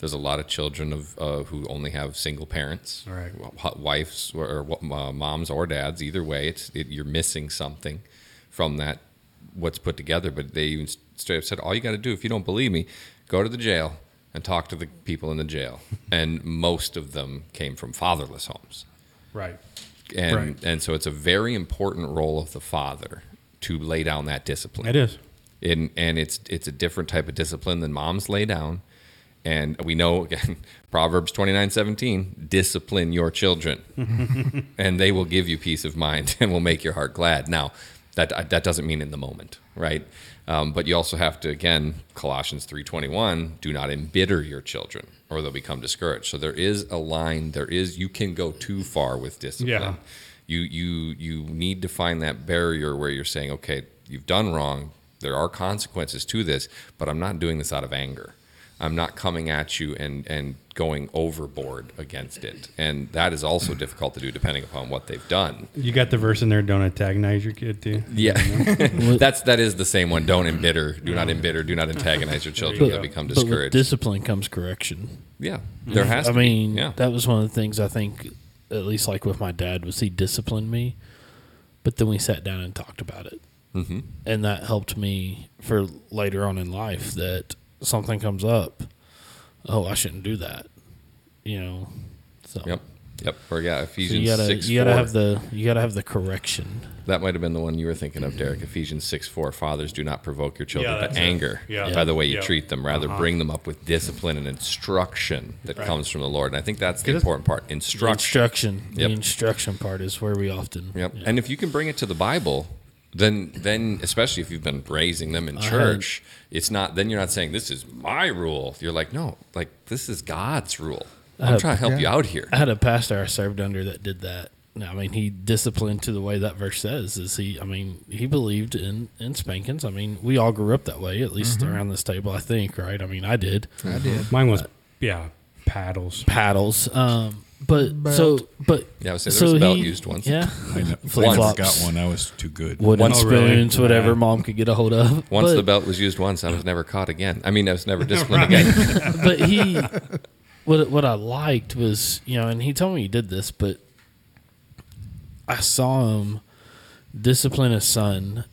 There's a lot of children of uh, who only have single parents, Right. wives or, or uh, moms or dads. Either way, it's it, you're missing something from that what's put together. But they even straight up said, all you got to do if you don't believe me, go to the jail and talk to the people in the jail. [laughs] and most of them came from fatherless homes right, and Right. and so it's a very important role of the father to lay down that discipline. it is. And and it's it's a different type of discipline than moms lay down. And we know again, [laughs] Proverbs twenty nine seventeen, discipline your children, [laughs] and they will give you peace of mind and will make your heart glad. Now, that that doesn't mean in the moment, right? Um, but you also have to again, Colossians three twenty one, do not embitter your children, or they'll become discouraged. So there is a line. There is you can go too far with discipline. Yeah. You you you need to find that barrier where you're saying, okay, you've done wrong. There are consequences to this, but I'm not doing this out of anger. I'm not coming at you and and going overboard against it, and that is also difficult to do depending upon what they've done. You got the verse in there. Don't antagonize your kid too. Yeah, [laughs] [laughs] that's that is the same one. Don't embitter. Do not embitter. Do not antagonize your children. They'll become But with discouraged. discipline comes correction. yeah, there has. I to mean, be. yeah, I mean, that was one of the things I think, at least like with my dad, was he disciplined me, but then we sat down and talked about it, Mhm. and that helped me for later on in life. That something comes up, oh, I shouldn't do that. You know. So Yep. Yep. Or yeah, so Ephesians you gotta six you gotta four. have the you gotta have the correction. that might have been the one you were thinking of, Derek. Ephesians six four. Fathers, do not provoke your children Yeah, to anger Yeah. by the way you Yeah. treat them. Rather, Uh-huh. bring them up with discipline and instruction that Right. comes from the Lord. And I think that's the important part. The Instruction. instruction. Yep. The instruction part is where we often Yep. yeah. And if you can bring it to the Bible, then then especially if you've been raising them in I had- church, it's not then you're not saying this is my rule. You're like, no, like this is God's rule. I'm had- trying to help yeah. you out here. I had a pastor I served under that did that. Now I mean, he disciplined to the way that verse says. Is he? I mean, he believed in in spankings. I mean, we all grew up that way, at least Mm-hmm. around this table. I think, right? I mean, I did I did. Mine was yeah, paddles. paddles. Um, but Belt. so, but Yeah, I would say there so was a belt he- used once. Yeah, [laughs] I know, [laughs] Flip once flops. got one. I was too good. wooden Once- Oh, really? spoons, whatever Yeah. mom could get a hold of. [laughs] Once but, the belt was used once, I was never caught again. I mean, I was never disciplined again. but he what what I liked was you know, and he told me he did this, but I saw him discipline his son,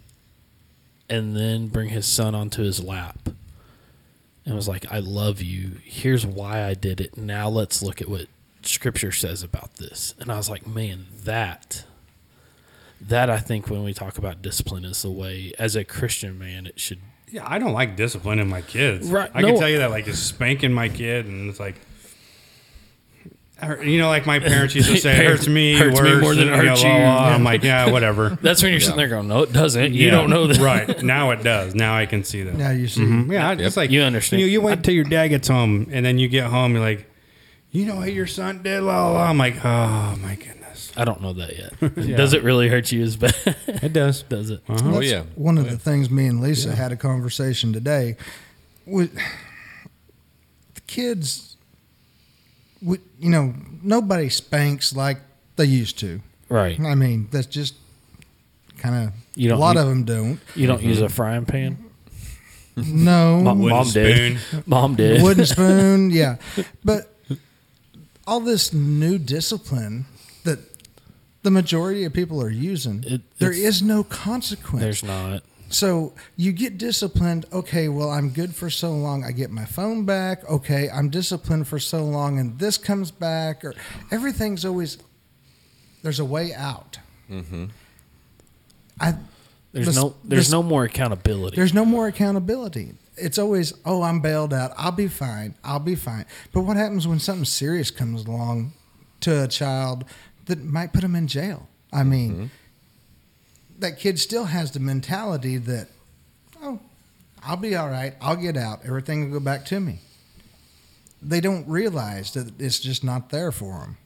and then bring his son onto his lap, and was like, "I love you. Here's why I did it. Now let's look at what Scripture says about this." And I was like, "Man, that." That I think when we talk about discipline is the way, as a Christian man, it should Yeah, I don't like disciplining my kids. Right, I no. can tell you that, like, just spanking my kid, and it's like, you know, like my parents used to [laughs] say, it hurts me, Hurts me more than it you know, hurts blah, you. blah. I'm [laughs] like, yeah, whatever. [laughs] That's when you're sitting there going, "No, it doesn't. You Yeah, don't know that." right now it does. Now I can see that. Now you see. Mhm. Yeah, it's like You understand. You, you wait till your dad gets home, and then you get home. You're like, you know what your son did? La la. la." I'm like, oh my goodness, I don't know that yet. [laughs] Yeah. Does it really hurt you as bad? it does. [laughs] Does it? Uh-huh. Oh yeah. One of the things me and Lisa had a conversation today. With the kids, we, you know, nobody spanks like they used to. Right. I mean, that's just kind of. You A don't a lot u- of them don't. You don't use a frying pan. No. Mom, mom did. [laughs] Mom did. wooden spoon yeah but all this new discipline that the majority of people are using It- there it's- is no consequence There's not. so you get disciplined okay well i'm good for so long i get my phone back okay i'm disciplined for so long and this comes back or everything's always there's a way out Mm-hmm. i There's This- no. There's this- no more accountability. There's no more accountability. It's always, oh, I'm bailed out. I'll be fine. I'll be fine. But what happens when something serious comes along to a child that might put them in jail? I mm-hmm. mean, that kid still has the mentality that, oh, I'll be all right. I'll get out. Everything will go back to me. They don't realize that it's just not there for them.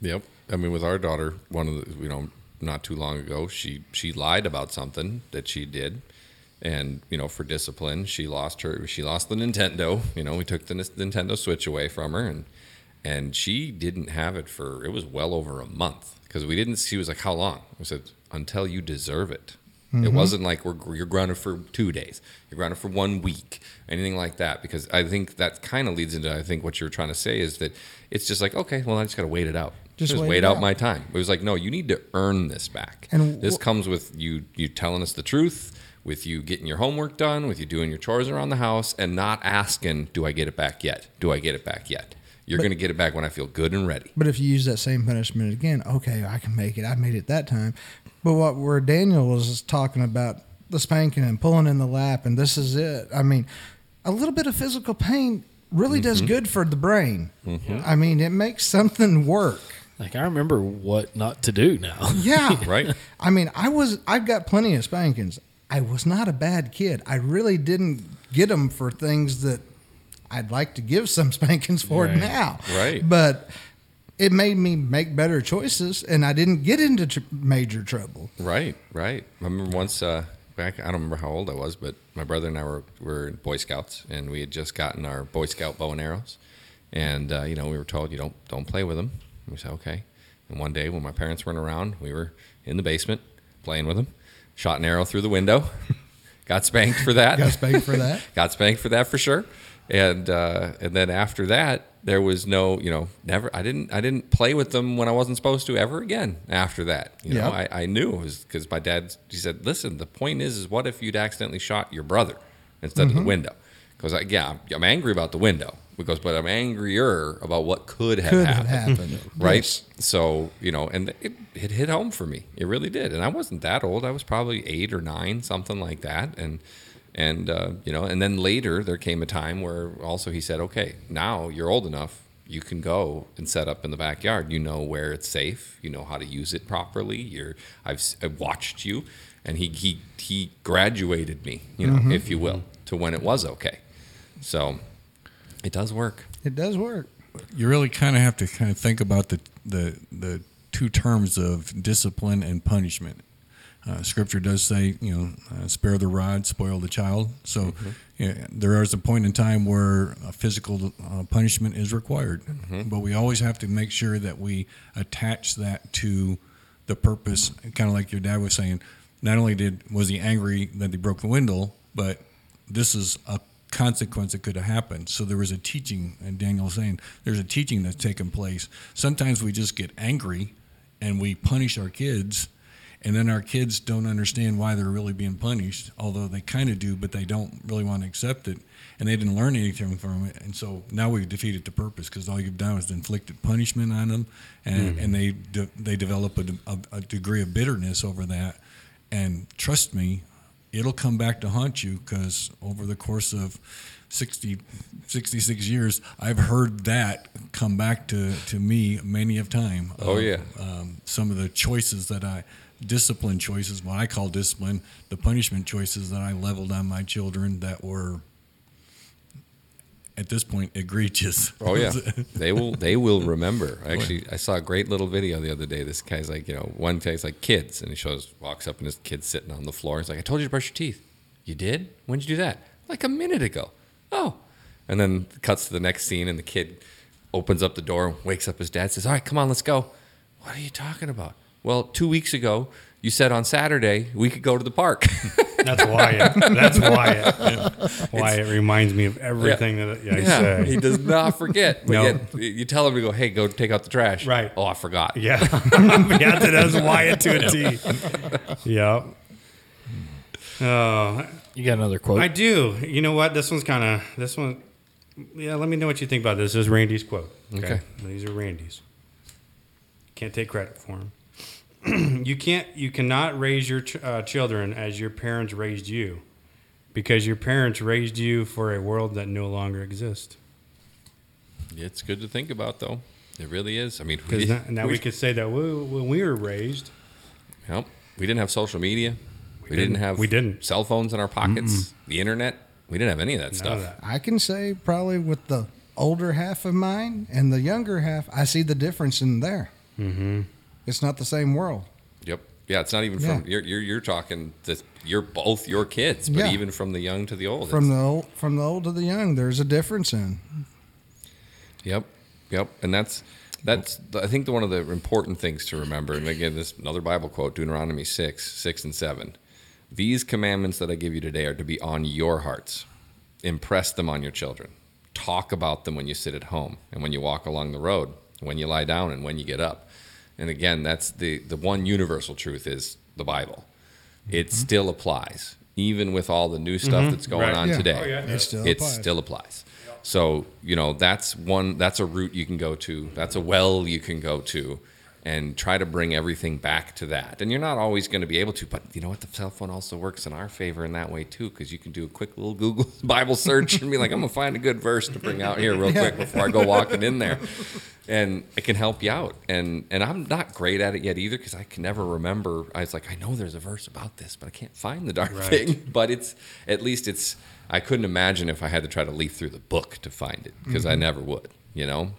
Yep. I mean, with our daughter, one of the you know, not too long ago, she she lied about something that she did, and you know, for discipline, she lost her she lost the Nintendo. You know, we took the Nintendo Switch away from her, and and she didn't have it for it was well over a month because we didn't. She was like, "How long?" I said, "Until you deserve it." It mm-hmm. wasn't like we're you're grounded for two days, you're grounded for one week, anything like that. Because I think that kind of leads into I think what you're trying to say is that it's just like okay, well I just got to wait it out. Just Just, wait wait, out, out. my time. It was like, no, you need to earn this back. And this wh- comes with you you telling us the truth, with you getting your homework done, with you doing your chores around the house, and not asking, do I get it back yet? Do I get it back yet? You're going to get it back when I feel good and ready. But if you use that same punishment again, okay, I can make it. I made it that time. But what where Daniel was talking about the spanking and pulling in the lap, and this is it. I mean, a little bit of physical pain really does mm-hmm. good for the brain. Mm-hmm. I mean, it makes something work. Like I remember what not to do now. Yeah. [laughs] Right? I mean, I was I've got plenty of spankings. I was not a bad kid. I really didn't get them for things that I'd like to give some [laughs] spankings for Right. now. Right. But it made me make better choices, and I didn't get into tr- major trouble. Right, right. I remember once uh, back. I don't remember how old I was, but my brother and I were were Boy Scouts, and we had just gotten our Boy Scout bow and arrows, and uh, you know we were told you don't don't play with them. We said okay. And one day when my parents weren't around, we were in the basement playing with them. Shot an arrow through the window. [laughs] got spanked for that. Got spanked for that. [laughs] got spanked for that for sure. And uh, and then after that, there was no, you know, never. I didn't I didn't play with them when I wasn't supposed to ever again. After that, you know, I, I knew it was because my dad. He said, "Listen, the point is, is what if you'd accidentally shot your brother instead of the window? Because yeah, I'm angry about the window. Because, but I'm angrier about what could have Could have happened. happened. [laughs] right? Yes. So you know, and it, it hit home for me. It really did. And I wasn't that old. I was probably eight or nine, something like that. And and uh, you know, and then later there came a time where also he said, okay, now you're old enough. You can go and set up in the backyard. You know where it's safe. You know how to use it properly. You're I've, I've watched you, and he he he graduated me, you know, if you will, to when it was okay. So it does work. It does work. you really kind of have to kind of think about the the the two terms of discipline and punishment. Uh, scripture does say, you know, uh, spare the rod, spoil the child. So yeah, there is a point in time where uh, physical uh, punishment is required, but we always have to make sure that we attach that to the purpose. Kind of like your dad was saying, not only did was he angry that they broke the window, but this is a consequence that could have happened. So there was a teaching, and Daniel was saying there's a teaching that's taken place. Sometimes we just get angry and we punish our kids, and then our kids don't understand why they're really being punished, although they kind of do, but they don't really want to accept it, and they didn't learn anything from it. And so now we've defeated the purpose because all you've done is inflicted punishment on them, and, mm-hmm. and they de- they develop a, a, a degree of bitterness over that. And trust me, it'll come back to haunt you because over the course of 60, 66 years, I've heard that come back to, to me many of time. Oh, of, yeah. Um, some of the choices that I, discipline choices, what I call discipline, the punishment choices that I leveled on my children that were, at this point, egregious. [laughs] Oh yeah, they will. They will [laughs] remember. Actually, I saw a great little video the other day. This guy's like, you know, one guy's like kids, and he shows walks up and his kid's sitting on the floor. He's like, "I told you to brush your teeth. You did? When did you do that? Like a minute ago. Oh." And then cuts to the next scene, and the kid opens up the door, wakes up his dad, says, "All right, come on, let's go." What are you talking about? Well, two weeks ago, you said on Saturday we could go to the park. [laughs] That's Wyatt. That's [laughs] Wyatt. Wyatt reminds me of everything that I yeah, say. he does not forget. But No. yet you tell him to go, "Hey, go take out the trash." Right. Oh, I forgot. Yeah, [laughs] yeah, that's Wyatt to a T. yeah. Oh, You got another quote? I do. You know what? This one's kind of this one. Yeah, let me know what you think about this. This is Randy's quote. Okay. these are Randy's. Can't take credit for them. [clears throat] you can't. You cannot raise your ch- uh, children as your parents raised you, because your parents raised you for a world that no longer exists. It's good to think about, though. It really is. I mean, we, now, [laughs] now we could say that we, when we were raised, Yep. we didn't have social media. We, didn't, didn't. have We didn't. cell phones in our pockets. The internet. We didn't have any of that none stuff. of that. I can say probably with the older half of mine and the younger half, I see the difference in there. Mm-hmm. It's not the same world. Yep. Yeah, it's not even from you're you're, you're talking. You're both your kids, but Yeah. even from the young to the old. From the old, from the old to the young, there's a difference in. Yep, yep, and that's that's I think the, one of the important things to remember. And again, this another Bible quote, Deuteronomy six, six and seven. These commandments that I give you today are to be on your hearts. Impress them on your children. Talk about them when you sit at home and when you walk along the road, when you lie down and when you get up. And again, that's the the one universal truth is the Bible. It mm-hmm. still applies, even with all the new stuff mm-hmm. that's going Right. on Yeah. today Oh, yeah, it It still it applies. still applies. So you know that's one that's a route you can go to. That's a well you can go to, and try to bring everything back to that. And you're not always going to be able to, but you know what? The cell phone also works in our favor in that way too, because you can do a quick little Google [laughs] Bible search and be like, I'm gonna find a good verse to bring out here real quick before I go walking in there, and it can help you out. And and I'm not great at it yet either, because I can never remember. I was like, I know there's a verse about this, but I can't find the darn Right. thing. [laughs] But it's at least it's. I couldn't imagine if I had to try to leaf through the book to find it because I mm-hmm. never would, you know.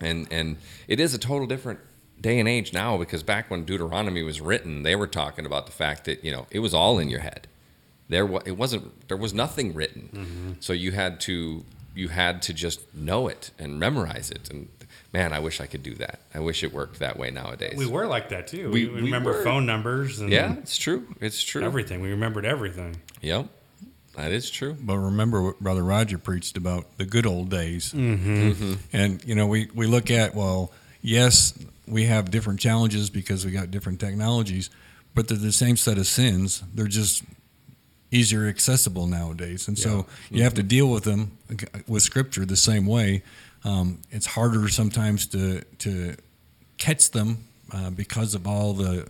And and it is a total different day and age now because back when Deuteronomy was written, they were talking about the fact that you know it was all in your head. There wa- it wasn't there was nothing written, so you had to you had to just know it and memorize it. And man, I wish I could do that. I wish it worked that way nowadays. We were like that too. We- We, we remember were. phone numbers and yeah, it's true. It's true. everything. We remembered everything. Yep, that is true. But remember what Brother Roger preached about the good old days. Mm-hmm. And, you know, we, we look at, well, yes, we have different challenges because we got different technologies, but they're the same set of sins. They're just easier accessible nowadays, and so you have to deal with them with Scripture the same way. Um, it's harder sometimes to to catch them uh, because of all the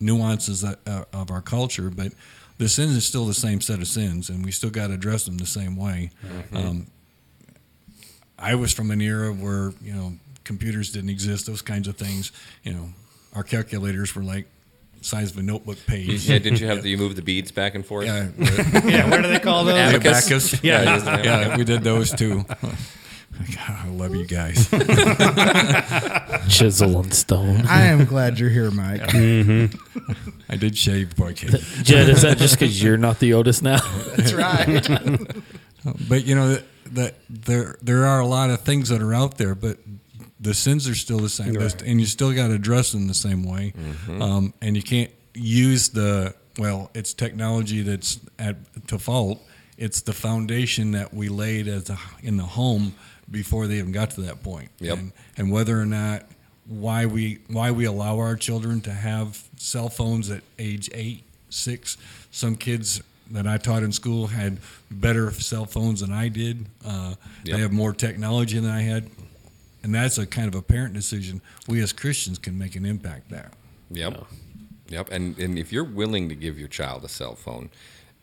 nuances that, uh, of our culture, but the sins is still the same set of sins, and we still got to address them the same way. Um, I was from an era where you know computers didn't exist; those kinds of things. You know, our calculators were like size of a notebook page. [laughs] Yeah, didn't you have the, you move the beads back and forth? Yeah, [laughs] yeah, what do they call those? Abacus. abacus. Yeah. isn't yeah, we did those too. God, [laughs] I love you guys. Chisel and stone. I am glad you're here, Mike. Mm-hmm. I did shave before I came. Jed, is that just because you're not the oldest now? That's right. But you know that, that there there are a lot of things that are out there, but the sins are still the same, Right. and you still got to address them the same way. Um, and you can't use the well, it's technology that's at to fault. It's the foundation that we laid as a, in the home before they even got to that point. Yep. And, and whether or not why we why we allow our children to have cell phones at age eight, six. Some kids that I taught in school had better cell phones than I did. Uh, Yep. They have more technology than I had, and that's a kind of a parent decision. We as Christians can make an impact there. Yep. Yep. And and if you're willing to give your child a cell phone,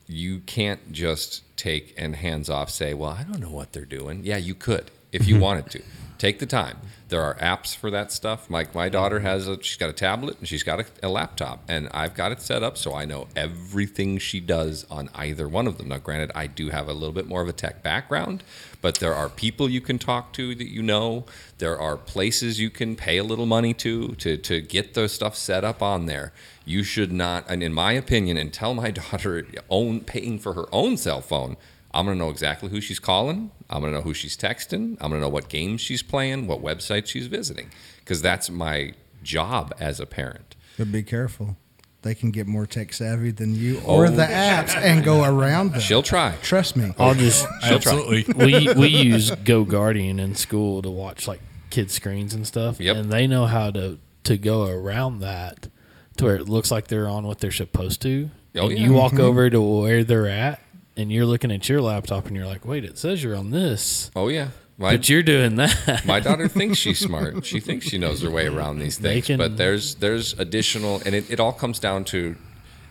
you can't just take and hands off say, "Well, I don't know what they're doing." Yeah, you could if you [laughs] wanted to. Take the time. There are apps for that stuff. My my daughter has a she's got a tablet and she's got a, a laptop and I've got it set up so I know everything she does on either one of them. Now granted, I do have a little bit more of a tech background, but there are people you can talk to that you know. There are places you can pay a little money to to to get those stuff set up on there. You should not, and in my opinion, until my [laughs] daughter own paying for her own cell phone, I'm gonna know exactly who she's calling. I'm gonna know who she's texting. I'm gonna know what games she's playing, what websites she's visiting, because that's my job as a parent. But be careful. They can get more tech savvy than you or Oh. the apps and go around them. She'll try. Trust me. I'll just She'll Absolutely. [laughs] we we use Go Guardian in school to watch like kids screens and stuff, Yep. and they know how to to go around that to where it looks like they're on what they're supposed to. Oh, yeah. you walk mm-hmm. over to where they're at, and you're looking at your laptop, and you're like, "Wait, it says you're on this, Oh yeah. My, but you're doing that." my daughter [laughs] thinks she's smart. She thinks she knows her way around these things. can- but there's there's additional, and it, it all comes down to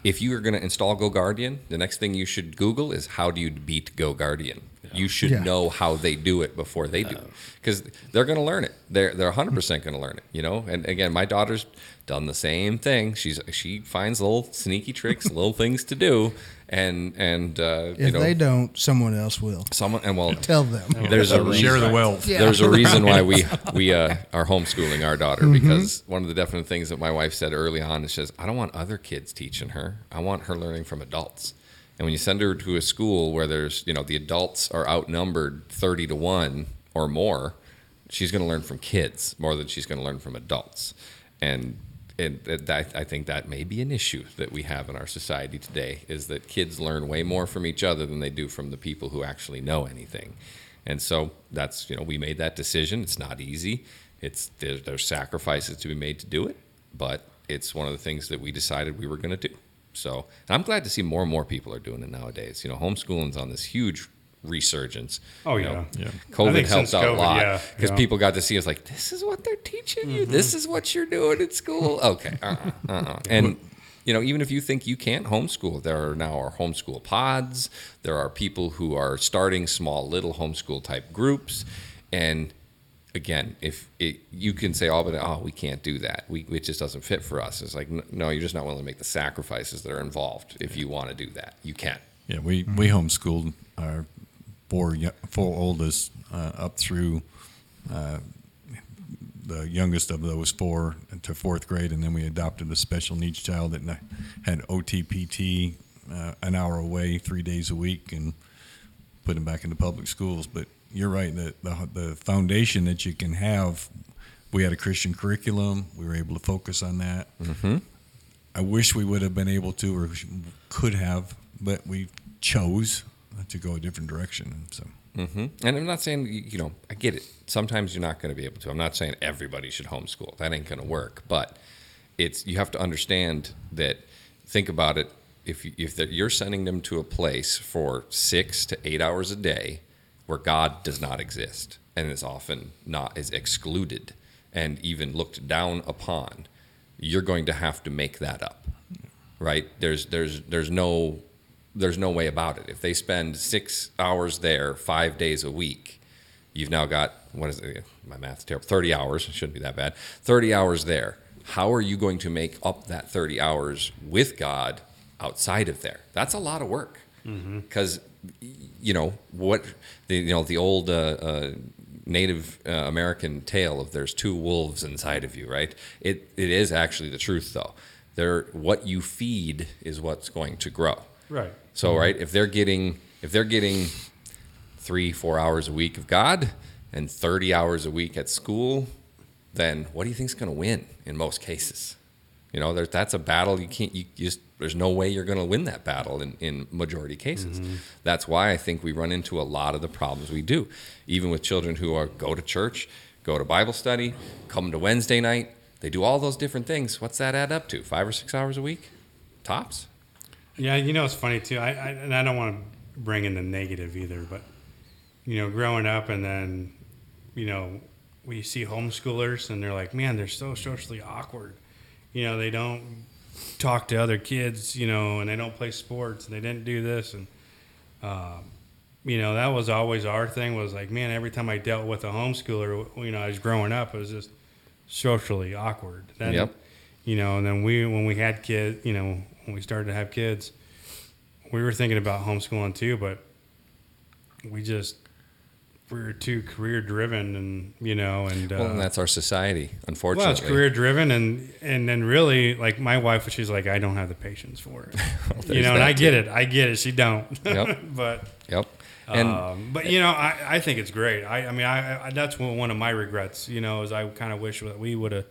if you are going to install Go Guardian, the next thing you should Google is how do you beat Go Guardian. You should Yeah. know how they do it before they do, uh. because they're going to learn it. They're they're 100 hmm. percent going to learn it. You know, and again, my daughter's done the same thing. She's she finds little sneaky tricks, [laughs] little things to do, and and uh, you if know they don't, someone else will. someone and well Tell them. there's a reason Share the wealth. there's a reason why we [laughs] we uh, are homeschooling our daughter because one of the definite things that my wife said early on is just I don't want other kids teaching her. I want her learning from adults. And when you send her to a school where there's you know the adults are outnumbered thirty to one or more, she's going to learn from kids more than she's going to learn from adults. And and that, I think that may be an issue that we have in our society today is that kids learn way more from each other than they do from the people who actually know anything. And so that's you know we made that decision. It's not easy. It's there, there's sacrifices to be made to do it, but it's one of the things that we decided we were going to do. So I'm glad to see more and more people are doing it nowadays. You know, homeschooling's on this huge resurgence. Oh, You yeah. know, Yeah. COVID think helped since out a lot because yeah. people got to see us like this is what they're teaching you. This mm-hmm. is what you're doing at school. Okay, uh-uh, uh-uh. and you know, even if you think you can't homeschool, there are now our homeschool pods. There are people who are starting small little homeschool type groups, and again, if it, you can say, "Oh, but oh, we can't do that. We it just doesn't fit for us." It's like, no, you're just not willing to make the sacrifices that are involved. If you want to do that, you can. Yeah, we, mm-hmm. we homeschooled our four oldest uh, up through uh, the youngest of those four to fourth grade, and then we adopted a special needs child that had OTPT uh, an hour away, three days a week, and put him back into public schools. But you're right that the, the foundation that you can have. We had a Christian curriculum. We were able to focus on that. Mm-hmm. I wish we would have been able to or could have, but we chose to go a different direction. So hmm And I'm not saying you you know I get it. Sometimes you're not going to be able to. I'm not saying everybody should homeschool. That ain't going to work. But it's you have to understand that. Think about it. if you, if you're sending them to a place for six to eight hours a day where God does not exist and is often not is excluded and even looked down upon, you're going to have to make that up, right? There's there's there's no there's no way about it. If they spend six hours there five days a week, you've now got what is it? My math's terrible. Thirty hours. It shouldn't be that bad. Thirty hours there. How are you going to make up that thirty hours with God outside of there? That's a lot of work. Because you know what the you know the old uh, uh, Native uh, American tale of there's two wolves inside of you, right? It it is actually the truth though. There, what you feed is what's going to grow. Right. So right, if they're getting if they're getting three four hours a week of God and thirty hours a week at school, then what do you think's going to win in most cases? You know, there, that's a battle you can't. You just there's no way you're going to win that battle in, in majority cases. Mm-hmm. That's why I think we run into a lot of the problems we do, even with children who are go to church, go to Bible study, come to Wednesday night. They do all those different things. What's that add up to? Five or six hours a week, tops. Yeah, you know it's funny too. I, I and I don't want to bring in the negative either, but you know, growing up and then, you know, we see homeschoolers and they're like, man, they're so socially awkward. You know, they don't talk to other kids, you know, and they don't play sports and they didn't do this and, um, you know, that was always our thing. Was like, man, every time I dealt with a homeschooler, you know, I was growing up, it was just socially awkward. Then, Yep. You know, and then we when we had kids, you know, when we started to have kids, we were thinking about homeschooling too, but we just we were too career driven, and you know, and, uh, Well, and that's our society, unfortunately. well, it's career driven, and and then really, like my wife, she's like, I don't have the patience for it, [laughs] you know, and I get it, I get it, she don't, [laughs] Yep. but Yep. And um, but you know, I, I think it's great. I, I mean, I, I that's one one of my regrets. You know, is I kind of wish that we would have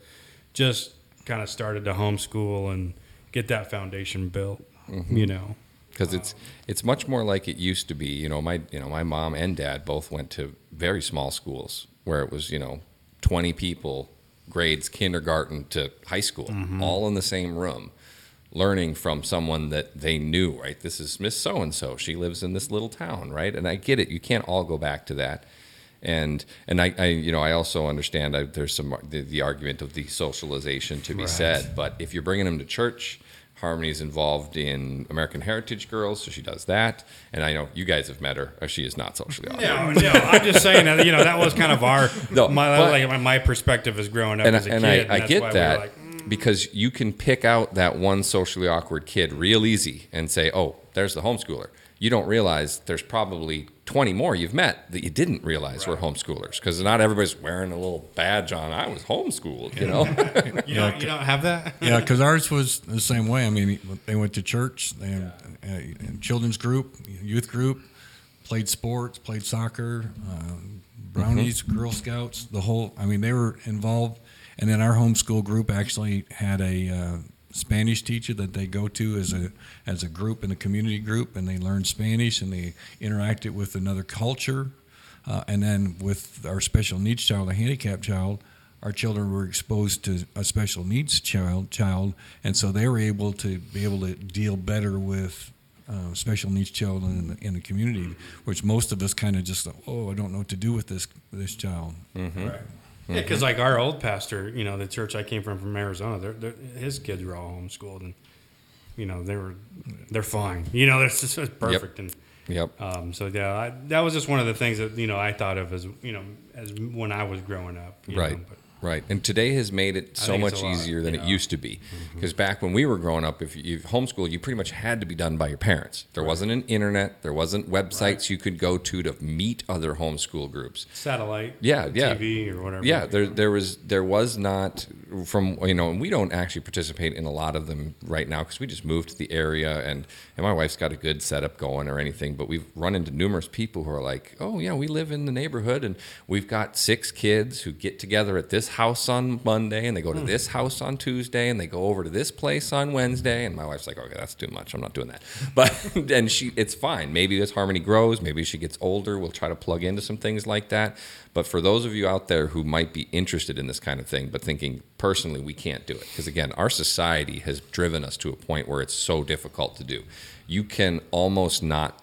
just kind of started to homeschool and get that foundation built. Mm-hmm. You know, because it's it's much more like it used to be. You know, my you know my mom and dad both went to very small schools where it was you know twenty people, grades kindergarten to high school, all in the same room, learning from someone that they knew. Right, this is Miss So and So. She lives in this little town. Right, and I get it. You can't all go back to that. And and I, I you know I also understand I, there's some the, the argument of the socialization to be said, but if you're bringing them to church, Harmony's involved in American Heritage Girls, so she does that. And I know you guys have met her. uh, She is not socially awkward. no, no. I'm just saying that you know that was kind of our [laughs] No, my but- like my- perspective as growing up And, as a and kid. I, I that's why get we that like, mm. because you can pick out that one socially awkward kid real easy and say, oh, there's the homeschooler. You don't realize there's probably 20 more you've met that you didn't realize were homeschoolers because not everybody's wearing a little badge on. I was homeschooled, you know? [laughs] you [laughs] don't you don't have that. Yeah, because [laughs] ours was the same way. I mean, they went to church, they had a, a children's group, youth group, played sports, played soccer, uh, brownies, Girl Scouts, the whole. I mean, they were involved. And then our homeschool group actually had a uh, Spanish teacher that they go to as a as a group in a community group, and they learn Spanish and they interacted with another culture. Uh, and then with our special needs child, a handicapped child, our children were exposed to a special needs child, child, and so they were able to be able to deal better with uh, special needs children in the, in the community, which most of us kind of just oh I don't know what to do with this this child. Yeah, because like our old pastor, you know, the church I came from from Arizona, they're, they're, his kids were all homeschooled, and you know they were they're fine. You know, they're just it's perfect, and yep. um, so yeah, I, that was just one of the things that you know I thought of as you know as when I was growing up. you Right. know, but- Right. And today has made it so much easier than you it used to be. Mm-hmm. Because back when we were growing up, if you homeschool, you pretty much had to be done by your parents. There wasn't an internet, there wasn't websites you could go to to meet other homeschool groups. satellite, Yeah, yeah. TV or whatever. Yeah, there there was there was not from you know, and we don't actually participate in a lot of them right now because we just moved to the area and and my wife's got a good setup going or anything. But we've run into numerous people who are like, oh yeah, we live in the neighborhood and we've got six kids who get together at this house on Monday and they go to hmm. this house on Tuesday and they go over to this place on Wednesday. And my wife's like, okay, that's too much. I'm not doing that. [laughs] But [laughs] and she, it's fine. Maybe as Harmony grows, maybe she gets older, we'll try to plug into some things like that. But for those of you out there who might be interested in this kind of thing, but thinking personally, we can't do it because again, our society has driven us to a point where it's so difficult to do. You can almost not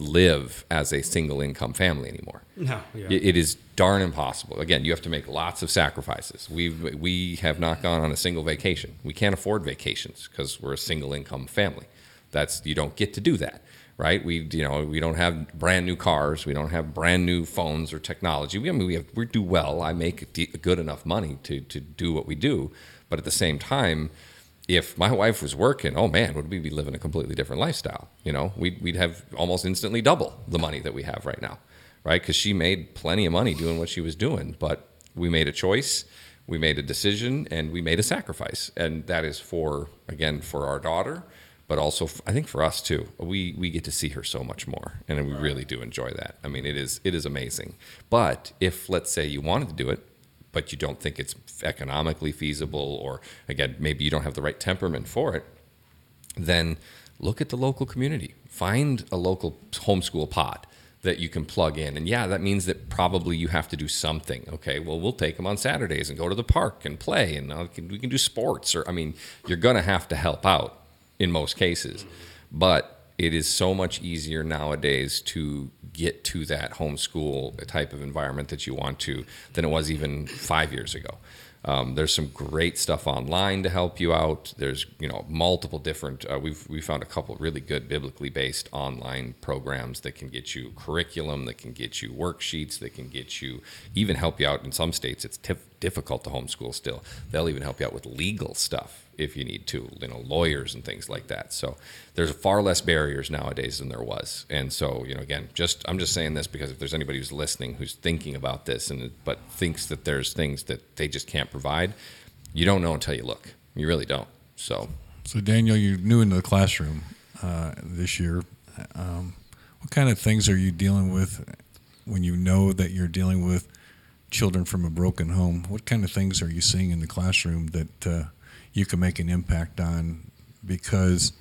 live as a single income family anymore. No, yeah. It- is darn impossible. Again, you have to make lots of sacrifices. We we have not gone on a single vacation. We can't afford vacations because we're a single income family. That's you don't get to do that, right? We you know we don't have brand new cars. We don't have brand new phones or technology. We I mean we have, we do well. I make good enough money to to do what we do, but at the same time if my wife was working, oh man, would we be living a completely different lifestyle? You know, we'd, we'd have almost instantly double the money that we have right now, right? Because she made plenty of money doing what she was doing, but we made a choice, we made a decision, and we made a sacrifice, and that is for again for our daughter, but also f- I think for us too. We we get to see her so much more, and we really do enjoy that. I mean, it is it is amazing. But if let's say you wanted to do it, but you don't think it's economically feasible, or again, maybe you don't have the right temperament for it, then look at the local community. Find a local homeschool pod that you can plug in. And yeah, that means that probably you have to do something. Okay, well, we'll take them on Saturdays and go to the park and play, and uh, we can do sports. Or, I mean, you're going to have to help out in most cases. But it is so much easier nowadays to get to that homeschool type of environment that you want to than it was even five years ago. Um, there's some great stuff online to help you out. There's you know multiple different. Uh, we've we found a couple really good biblically based online programs that can get you curriculum, that can get you worksheets, that can get you even help you out. In some states, it's tif- difficult to homeschool still. They'll even help you out with legal stuff if you need to, you know, lawyers and things like that. So there's far less barriers nowadays than there was. And so, you know, again, just I'm just saying this because if there's anybody who's listening who's thinking about this and but thinks that there's things that they just can't provide, you don't know until you look. You really don't. So So Daniel, you're new into the classroom uh, this year. Um, what kind of things are you dealing with when you know that you're dealing with children from a broken home? What kind of things are you seeing in the classroom that uh, you can make an impact on? Because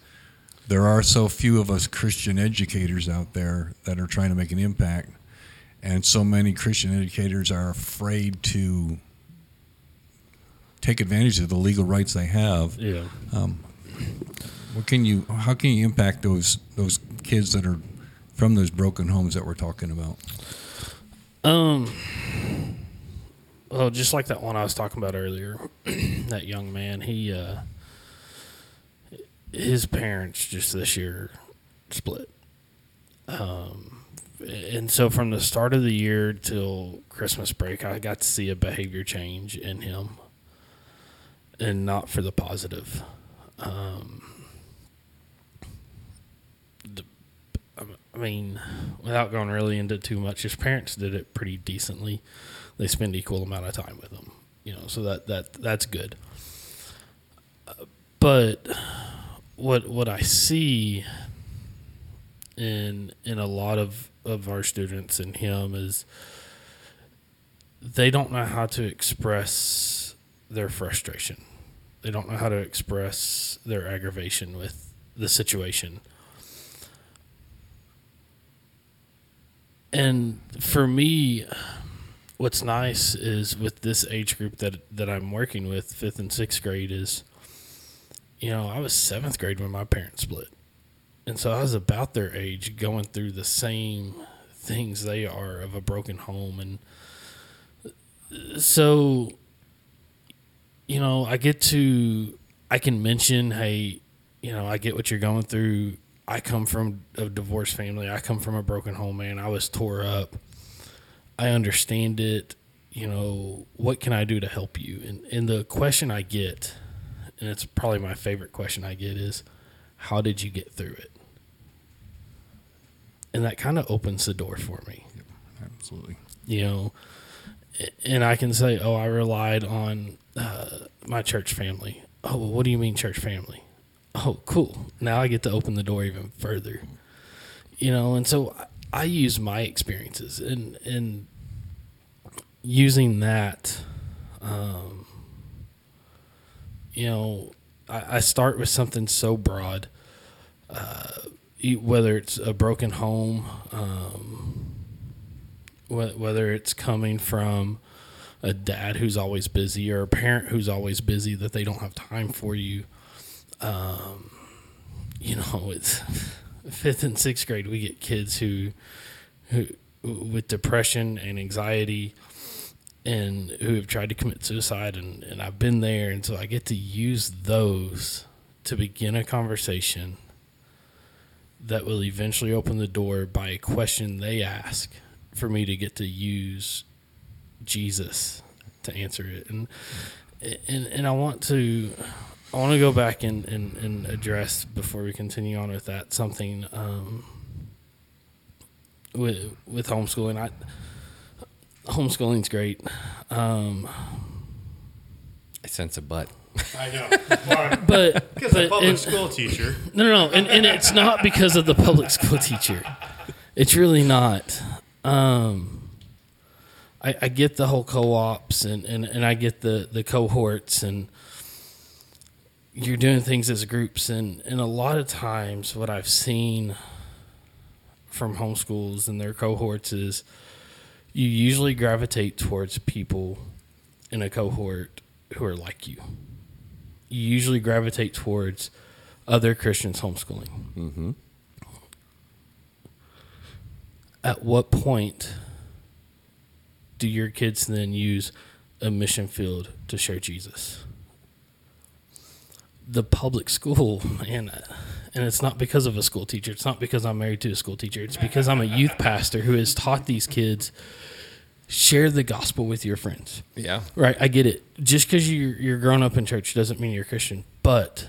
there are so few of us Christian educators out there that are trying to make an impact, and so many Christian educators are afraid to take advantage of the legal rights they have Yeah. what can you? How can you impact those those kids that are from those broken homes that we're talking about? Um. Well, just like that one I was talking about earlier, [clears throat] that young man, he, uh, his parents just this year split. Um, and so from the start of the year till Christmas break, I got to see a behavior change in him, and not for the positive. Um, I mean, without going really into too much, his parents did it pretty decently. They spend equal amount of time with them. you know, so that that that's good. But what what I see in in a lot of of our students and him is they don't know how to express their frustration. They don't know how to express their aggravation with the situation. And for me, what's nice is with this age group that that I'm working with, fifth and sixth grade, is you know I was seventh grade when my parents split, and so I was about their age, going through the same things they are of a broken home, and so you know I get to I can mention, hey, you know I get what you're going through. I come from a divorced family. I come from a broken home, man. I was tore up. I understand it. You know, what can I do to help you? And and the question I get, and it's probably my favorite question I get is, how did you get through it? And that kind of opens the door for me Absolutely. you know and i can say oh i relied on uh, my church family oh well what do you mean church family oh cool now i get to open the door even further you know and so i, I use my experiences and and using that um, you know I, I start with something so broad uh, whether it's a broken home um, wh- whether it's coming from a dad who's always busy or a parent who's always busy that they don't have time for you. Um, you know, it's [laughs] fifth and sixth grade. We get kids who, who with depression and anxiety, and who have tried to commit suicide, and, and I've been there, and so I get to use those to begin a conversation that will eventually open the door by a question they ask for me to get to use Jesus to answer it. And and and I want to I want to go back and, and, and address before we continue on with that something um, with with homeschooling. I homeschooling's great. Um, I sense a butt. I know. [laughs] but Because a public and- school teacher. [laughs] No, no, no. And, and it's not because of the public school teacher. It's really not. Um, I, I get the whole co-ops and, and, and I get the, the cohorts and you're doing things as groups and, and a lot of times what I've seen from homeschools and their cohorts is you usually gravitate towards people in a cohort who are like you. You usually gravitate towards other Christians homeschooling. Mm-hmm. At what point do your kids then use a mission field to share Jesus? The public school, [laughs] and and it's not because of a school teacher. It's not because I'm married to a school teacher. It's because I'm a youth pastor who has taught these kids share the gospel with your friends. Yeah. Right, I get it. Just because you're you're grown up in church doesn't mean you're Christian. But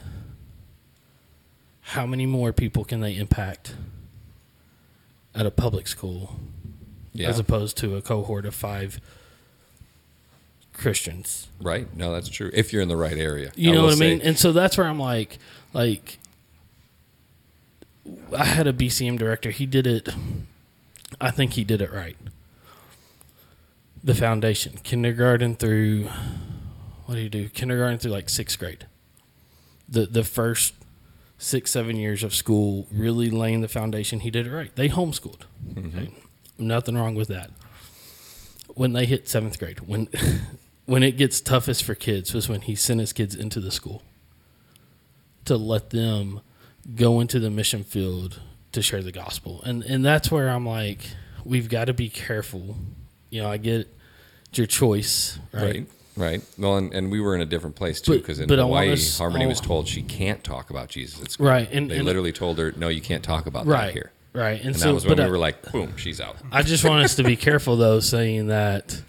how many more people can they impact at a public school Yeah. as opposed to a cohort of five Christians? right. No, that's true. If you're in the right area. You know what I mean? And so that's where I'm like, like, I had a BCM director. He did it. I think he did it right. The foundation, kindergarten through, what do you do? Kindergarten through like sixth grade. The the first six seven years of school, really laying the foundation. He did it right. They homeschooled. Mm-hmm. Okay? Nothing wrong with that. When they hit seventh grade, when [laughs] when it gets toughest for kids was when he sent his kids into the school to let them go into the mission field to share the gospel. And and that's where I'm like, we've got to be careful. You know, I get your choice, right? Right. Right. Well, and, and we were in a different place too, because in but Hawaii, us Harmony was oh. told she can't talk about Jesus school. Right, and- they and- literally told her, "No, you can't talk about that Right. here." Right. And, And so that was when we I- were like, "Boom, she's out." [laughs] I just want us to be careful though, saying that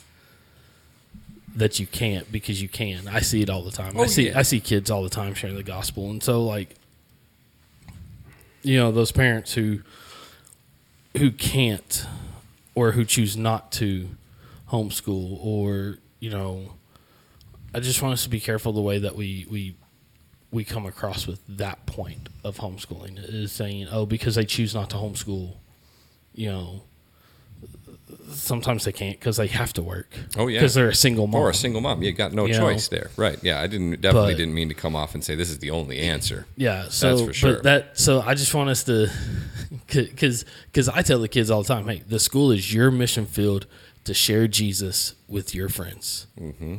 that you can't because you can. I see it all the time. I Oh, see yeah. I see kids all the time sharing the gospel, and so like, you know, those parents who who can't or who choose not to homeschool, or you know, I just want us to be careful the way that we we we come across with that point of homeschooling is saying, oh, because they choose not to homeschool, you know, sometimes they can't because they have to work. Oh, yeah. because they're a single mom. Or a single mom, you got no You know. choice there, right? Yeah, I didn't definitely But- didn't mean to come off and say this is the only answer. Yeah, so for sure. but that so I just want us to [laughs] because because I tell the kids all the time, hey, the school is your mission field to share Jesus with your friends. Mm-hmm.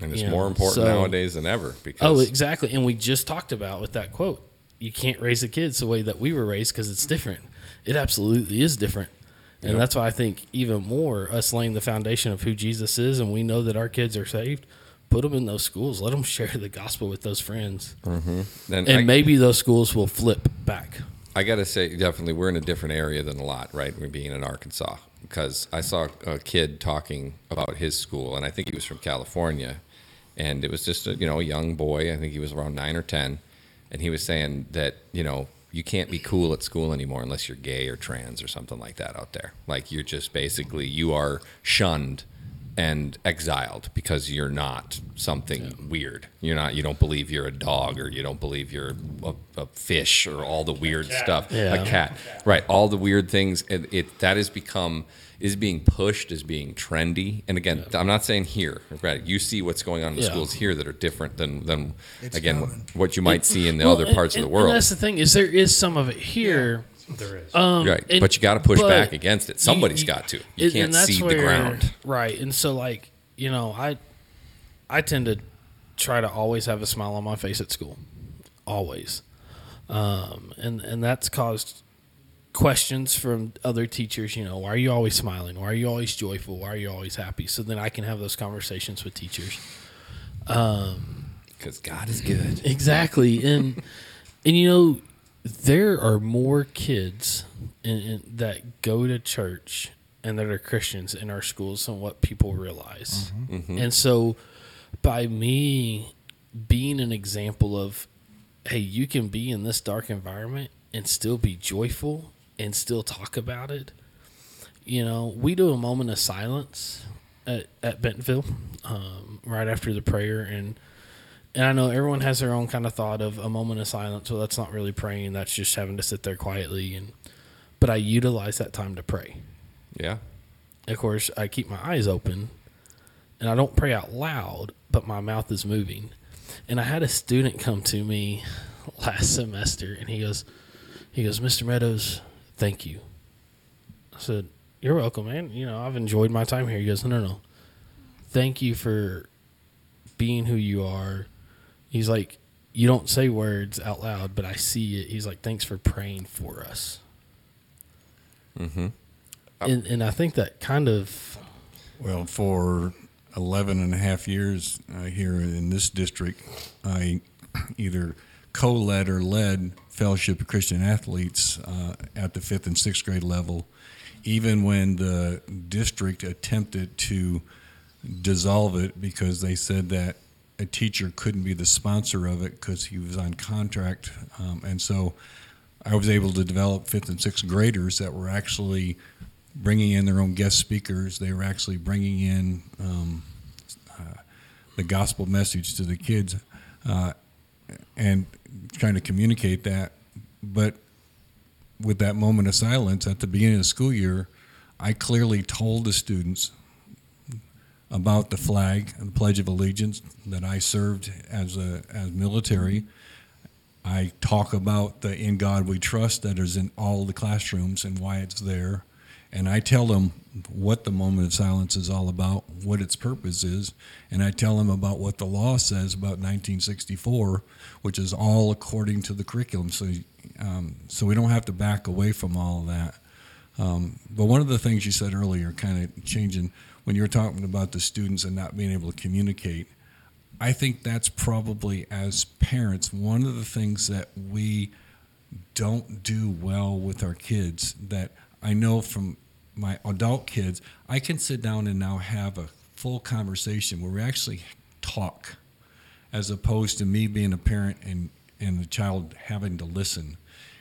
And it's Yeah, more important so- nowadays than ever because Oh, exactly. And we just talked about with that quote, you can't raise the kids the way that we were raised because it's different. It absolutely is different. And Yep. that's why I think even more us laying the foundation of who Jesus is and we know that our kids are saved, put them in those schools. Let them share the gospel with those friends. Mm-hmm. then And I, maybe those schools will flip back. I got to say, definitely, we're in a different area than a lot, right? We're being in Arkansas because I saw a kid talking about his school, and I think he was from California, and it was just a you know a young boy. I think he was around nine or ten, and he was saying that you know you can't be cool at school anymore unless you're gay or trans or something like that out there. Like you're just basically you are shunned and exiled because you're not something weird. You're not. You don't believe you're a dog or you don't believe you're a, a fish or all the weird stuff. Yeah. A cat, right? All the weird things. It, it that has become is being pushed as being trendy. And again, I'm not saying here. Right? You see what's going on in the Yeah. schools here that are different than than It's again coming. what you might see in the Well, other parts and- of the And world. that's the thing is there is some of it here. There is. Um, Right, and- but you got to push back against it. Somebody's you- got to. You and- can't see the ground. right? And so, like, you know, I I tend to try to always have a smile on my face at school, always, um, and and that's caused questions from other teachers. You know, why are you always smiling? Why are you always joyful? Why are you always happy? So then I can have those conversations with teachers. Um, Because God is good. Exactly, and and you know there are more kids in, in, that go to church and that are Christians in our schools than what people realize. And so, by me being an example of, hey, you can be in this dark environment and still be joyful and still talk about it. You know, we do a moment of silence at, at Bentonville um, right after the prayer, and and I know everyone has their own kind of thought of a moment of silence. Well, that's not really praying; that's just having to sit there quietly. And but I utilize that time to pray. Yeah. Of course, I keep my eyes open, and I don't pray out loud, but my mouth is moving. And I had a student come to me [laughs] last semester, and he goes, he goes, Mr. Meadows, thank you. I said, You're welcome, man. You know, I've enjoyed my time here. He goes, No, no, no. Thank you for being who you are. He's like, You don't say words out loud, but I see it. He's like, Thanks for praying for us. Mm-hmm. And, and I think that kind of Well, for 11 and a half years uh, here in this district, I [clears throat] either co led or led Fellowship of Christian Athletes uh, at the fifth and sixth grade level, even when the district attempted to dissolve it because they said that a teacher couldn't be the sponsor of it because he was on contract. Um, and so I was able to develop fifth and sixth graders that were actually bringing in their own guest speakers. They were actually bringing in um, uh, the gospel message to the kids uh, and trying to communicate that. But with that moment of silence at the beginning of the school year, I clearly told the students about the flag and the Pledge of Allegiance that I served as a as military. I talk about the "In God We Trust" that is in all the classrooms and why it's there, and I tell them what the moment of silence is all about, what its purpose is, and I tell them about what the law says about 1964, which is all according to the curriculum. So, um, so we don't have to back away from all of that. Um, but one of the things you said earlier, kind of changing when you were talking about the students and not being able to communicate, I think that's probably as parents one of the things that we don't do well with our kids. That I know from my adult kids, I can sit down and now have a full conversation where we actually talk, as opposed to me being a parent and and the child having to listen.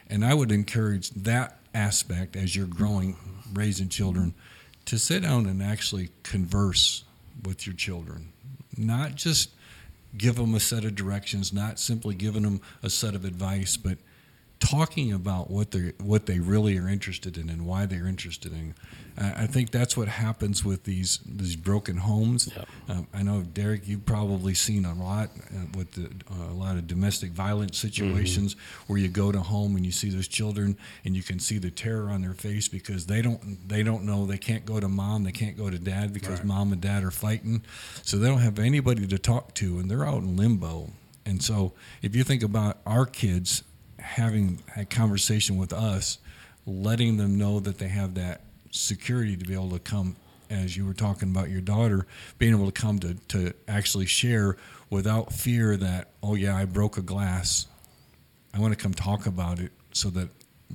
And I would encourage that aspect as you're growing, raising children, to sit down and actually converse with your children, not just give them a set of directions, not simply giving them a set of advice, but talking about what they what they really are interested in and why they're interested in. I I think that's what happens with these these broken homes. Yep. Um, I know Derek, you've probably seen a lot uh, with the, uh, a lot of domestic violence situations where you go to home and you see those children and you can see the terror on their face because they don't they don't know they can't go to mom, they can't go to dad because Right. mom and dad are fighting, so they don't have anybody to talk to and they're out in limbo. And so if you think about our kids having a conversation with us, letting them know that they have that security to be able to come, as you were talking about your daughter, being able to come to, to actually share without fear that, oh, yeah, I broke a glass. I want to come talk about it so that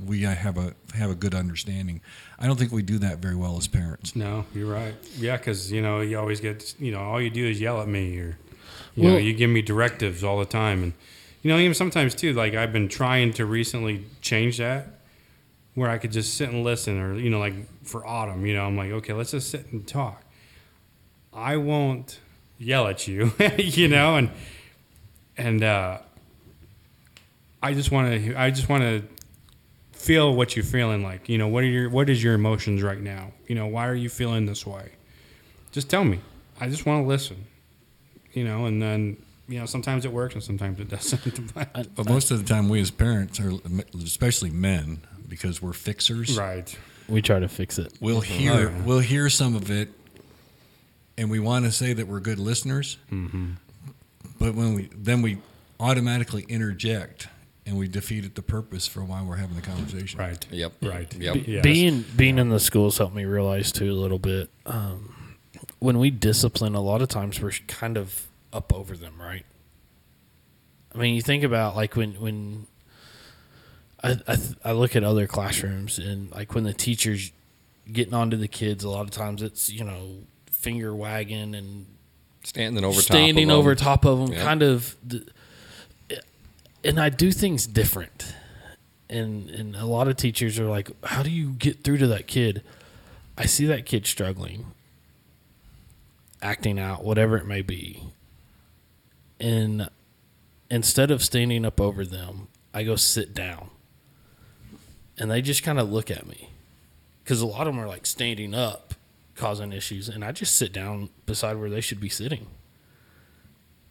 we uh, have a have a good understanding. I don't think we do that very well as parents. No, you're right. Yeah, because you know you always get you know all you do is yell at me or you Well- know you give me directives all the time and you know even sometimes too like I've been trying to recently change that where I could just sit and listen or you know like for autumn you know I'm like okay let's just sit and talk. I won't yell at you, [laughs] you know, and and uh, I just want to I just want to feel what you're feeling like. You know, what are your what is your emotions right now? You know, why are you feeling this way? Just tell me. I just want to listen. You know, and then you know sometimes it works and sometimes it doesn't. [laughs] But- But most of the time, we as parents, are especially men, because we're fixers, right. we try to fix it. We'll hear Oh, yeah. we'll hear some of it, and we want to say that we're good listeners, Mm-hmm. but when we then we automatically interject and we defeated the purpose for why we're having the conversation. Right. Yep. Right. Yep. Be- Yes. Being being in the schools helped me realize too a little bit. Um, when we discipline, a lot of times we're kind of up over them, right? I mean, you think about like when when I I, th- I look at other classrooms and like when the teachers getting onto the kids, a lot of times it's you know finger wagging and Standing over standing top of over them. top of them, Yep. kind of. The, and I do things different, and and a lot of teachers are like, "How do you get through to that kid?" I see that kid struggling, acting out, whatever it may be, and instead of standing up over them, I go sit down, and they just kind of look at me, because a lot of them are like standing up, causing issues, and I just sit down beside where they should be sitting,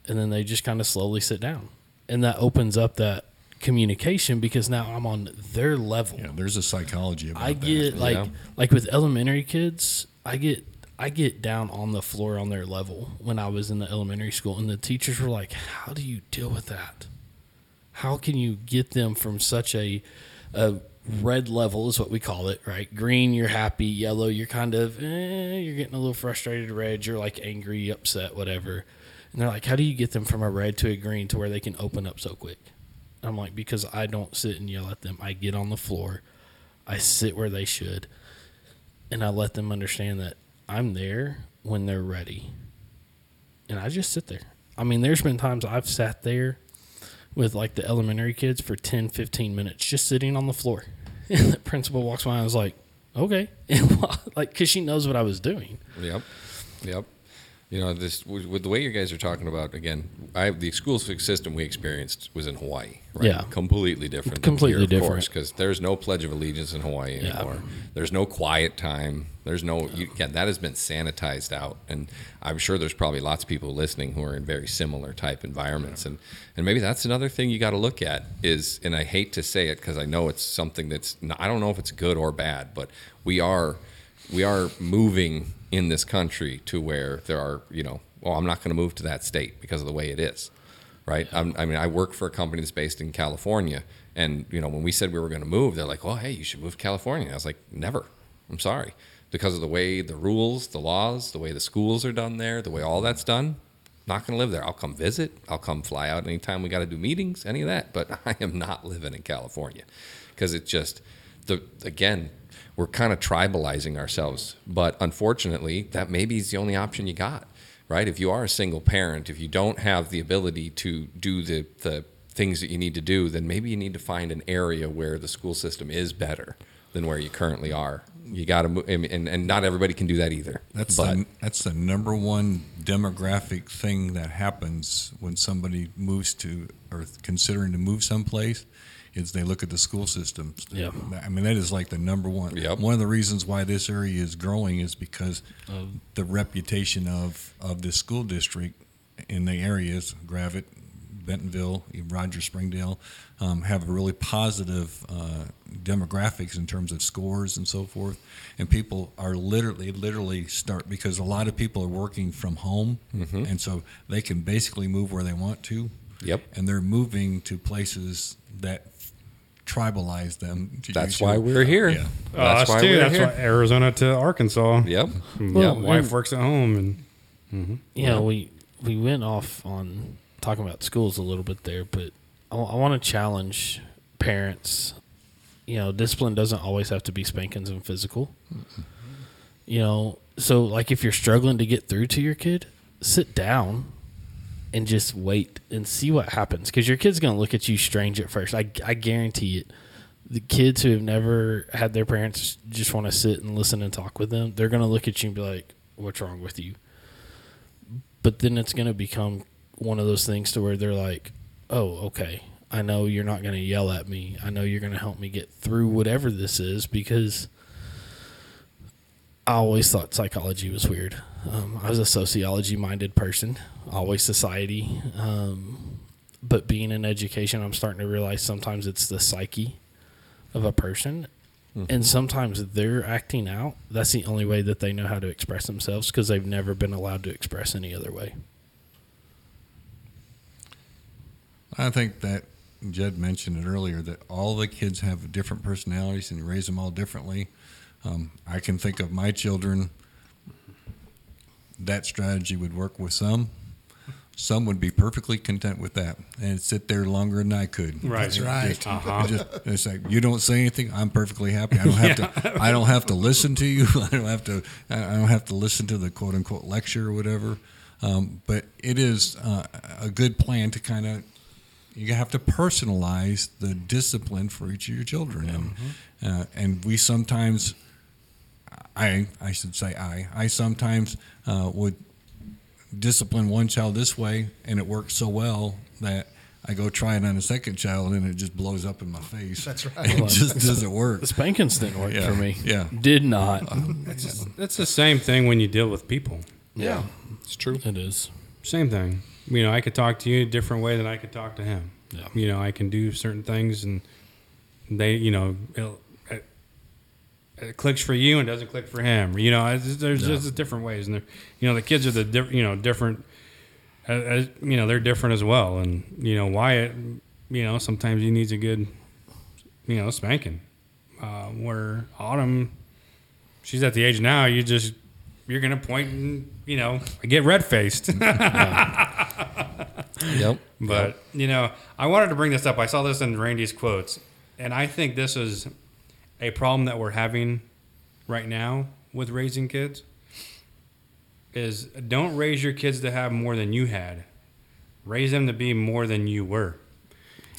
and then they just kind of slowly sit down, and that opens up that communication because now I'm on their level. Yeah, there's a psychology about it. I that. get like Yeah. like with elementary kids, I get I get down on the floor on their level when I was in the elementary school and the teachers were like, "How do you deal with that? How can you get them from such a a red level is what we call it, right? Green, you're happy. Yellow, you're kind of eh, you're getting a little frustrated. Red, you're like angry, upset, whatever. And they're like, "How do you get them from a red to a green to where they can open up so quick?" I'm like, because I don't sit and yell at them. I get on the floor, I sit where they should, and I let them understand that I'm there when they're ready. And I just sit there. I mean, there's been times I've sat there with like the elementary kids for 10, 15 minutes just sitting on the floor. [laughs] And the principal walks by and I was like, okay. [laughs] Like, because she knows what I was doing. Yep. Yep. You know, this with the way you guys are talking about again. I the school system we experienced was in Hawaii, right? Yeah. completely different. Completely here, different. because there's no Pledge of Allegiance in Hawaii Yeah. anymore. There's no quiet time. There's no you, yeah, that has been sanitized out, and I'm sure there's probably lots of people listening who are in very similar type environments, and and maybe that's another thing you got to look at is, and I hate to say it because I know it's something that's not, I don't know if it's good or bad, but we are we are moving in this country to where there are, you know, well, I'm not going to move to that state because of the way it is, right? I'm, I mean, I work for a company that's based in California, and you know, when we said we were going to move, they're like, "Well, hey, you should move to California." I was like, "Never. I'm sorry." Because of the way the rules, the laws, the way the schools are done there, the way all that's done, not going to live there. I'll come visit. I'll come fly out anytime we got to do meetings, any of that. But [laughs] I am not living in California because it's just the again we're kind of tribalizing ourselves. But unfortunately, that maybe is the only option you got, right? If you are a single parent, if you don't have the ability to do the the things that you need to do, then maybe you need to find an area where the school system is better than where you currently are. You got to move, and, and not everybody can do that either. That's but the, that's the number one demographic thing that happens when somebody moves to or considering to move someplace is they look at the school systems. Yeah. I mean that is like the number one. Yep. One of the reasons why this area is growing is because the reputation of of the school district in the areas, Gravette, Bentonville, Roger Springdale, um, have a really positive uh, demographics in terms of scores and so forth. And people are literally, literally start because a lot of people are working from home, and so they can basically move where they want to. Yep. And they're moving to places that tribalize them. to that's use your- why we're here. Yeah. Uh, us why too. we're That's here. why Arizona to Arkansas. Yep. Hmm. Well, yeah, wife works at home, and mm-hmm. you know, we we went off on talking about schools a little bit there, but I, want to challenge parents. You know, discipline doesn't always have to be spankings and physical. Mm-hmm. You know, so like if you're struggling to get through to your kid, sit down and just wait and see what happens because your kid's going to look at you strange at first. I, I guarantee it. The kids who have never had their parents just want to sit and listen and talk with them, they're going to look at you and be like, "What's wrong with you?" but then it's going to become one of those things to where they're like, "Oh, okay. I know you're not going to yell at me. I know you're going to help me get through whatever this is because I always thought psychology was weird. Um, I was a sociology minded person, always society. Um, but being in education, I'm starting to realize sometimes it's the psyche of a person. And sometimes they're acting out. That's the only way that they know how to express themselves because they've never been allowed to express any other way. I think that Jed mentioned it earlier that all the kids have different personalities and you raise them all differently. Um, I can think of my children. That strategy would work with some. Some would be perfectly content with that and sit there longer than I could. Right. That's right. Just, Uh-huh. just it's like you don't say anything. I'm perfectly happy. I don't have to. [laughs] I don't have to listen to you. [laughs] I don't have to. I don't have to listen to the quote unquote lecture or whatever. Um, but it is uh, a good plan to kind of. You have to personalize the discipline for each of your children, and, uh, and we sometimes. I I should say I I sometimes uh, would discipline one child this way, and it works so well that I go try it on a second child, and it just blows up in my face. That's right. It just doesn't work. The spankings didn't work Yeah, for me. yeah. Did not. [laughs] That's the same thing when you deal with people. yeah. It's true. It is. Same thing. You know, I could talk to you a different way than I could talk to him. Yeah. You know, I can do certain things, and they, you know, it'll, it, clicks for you and doesn't click for him. You know, it's, there's just different ways, and you know, the kids are the diff, you know different. Uh, you know, they're different as well, and you know, Wyatt, you know, sometimes he needs a good, you know, spanking. Uh, where Autumn, she's at the age now, you just you're gonna point and you know get red faced. [laughs] Yep. But you know, I wanted to bring this up. I saw this in Randy's quotes, and I think this is a problem that we're having right now with raising kids. Is don't raise your kids to have more than you had. Raise them to be more than you were.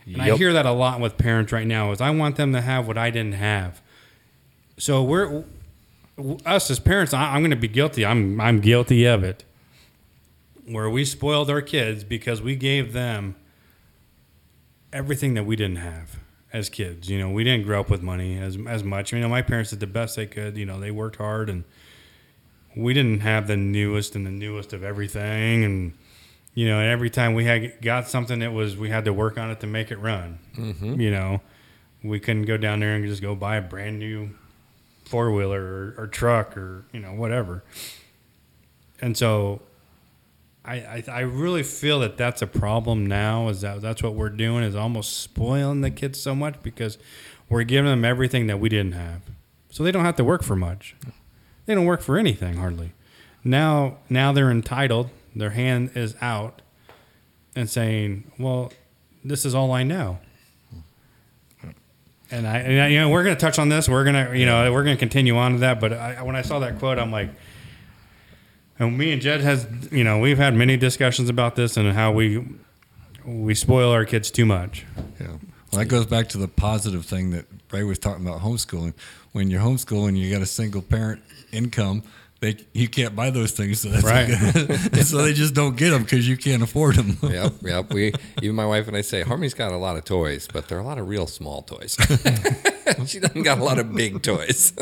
And I hear that a lot with parents right now. Is I want them to have what I didn't have. So we're us as parents. I, I'm going to be guilty. I'm I'm guilty of it where we spoiled our kids because we gave them everything that we didn't have as kids. You know, we didn't grow up with money as as much. You know, my parents did the best they could. You know, they worked hard, and we didn't have the newest and the newest of everything. And you know, and every time we had got something, it was we had to work on it to make it run. Mm-hmm. You know, we couldn't go down there and just go buy a brand new four wheeler or, or truck or you know whatever. And so I, I I really feel that that's a problem now. Is that that's what we're doing? Is almost spoiling the kids so much because we're giving them everything that we didn't have, so they don't have to work for much. They don't work for anything hardly. Now now they're entitled. Their hand is out, and saying, "Well, this is all I know." And I, and I you know, we're going to touch on this. We're going to, you know, we're going to continue on to that. But I, when I saw that quote, I'm like, and me and Jed has, you know, we've had many discussions about this and how we we spoil our kids too much. Yeah. Well, that goes back to the positive thing that Ray was talking about homeschooling. When you're homeschooling, you got a single parent income. They you can't buy those things, so that's Right. [laughs] so they just don't get them because you can't afford them. [laughs] yep, yep. We even my wife and I say Harmony's got a lot of toys, but they're a lot of real small toys. [laughs] she doesn't got a lot of big toys,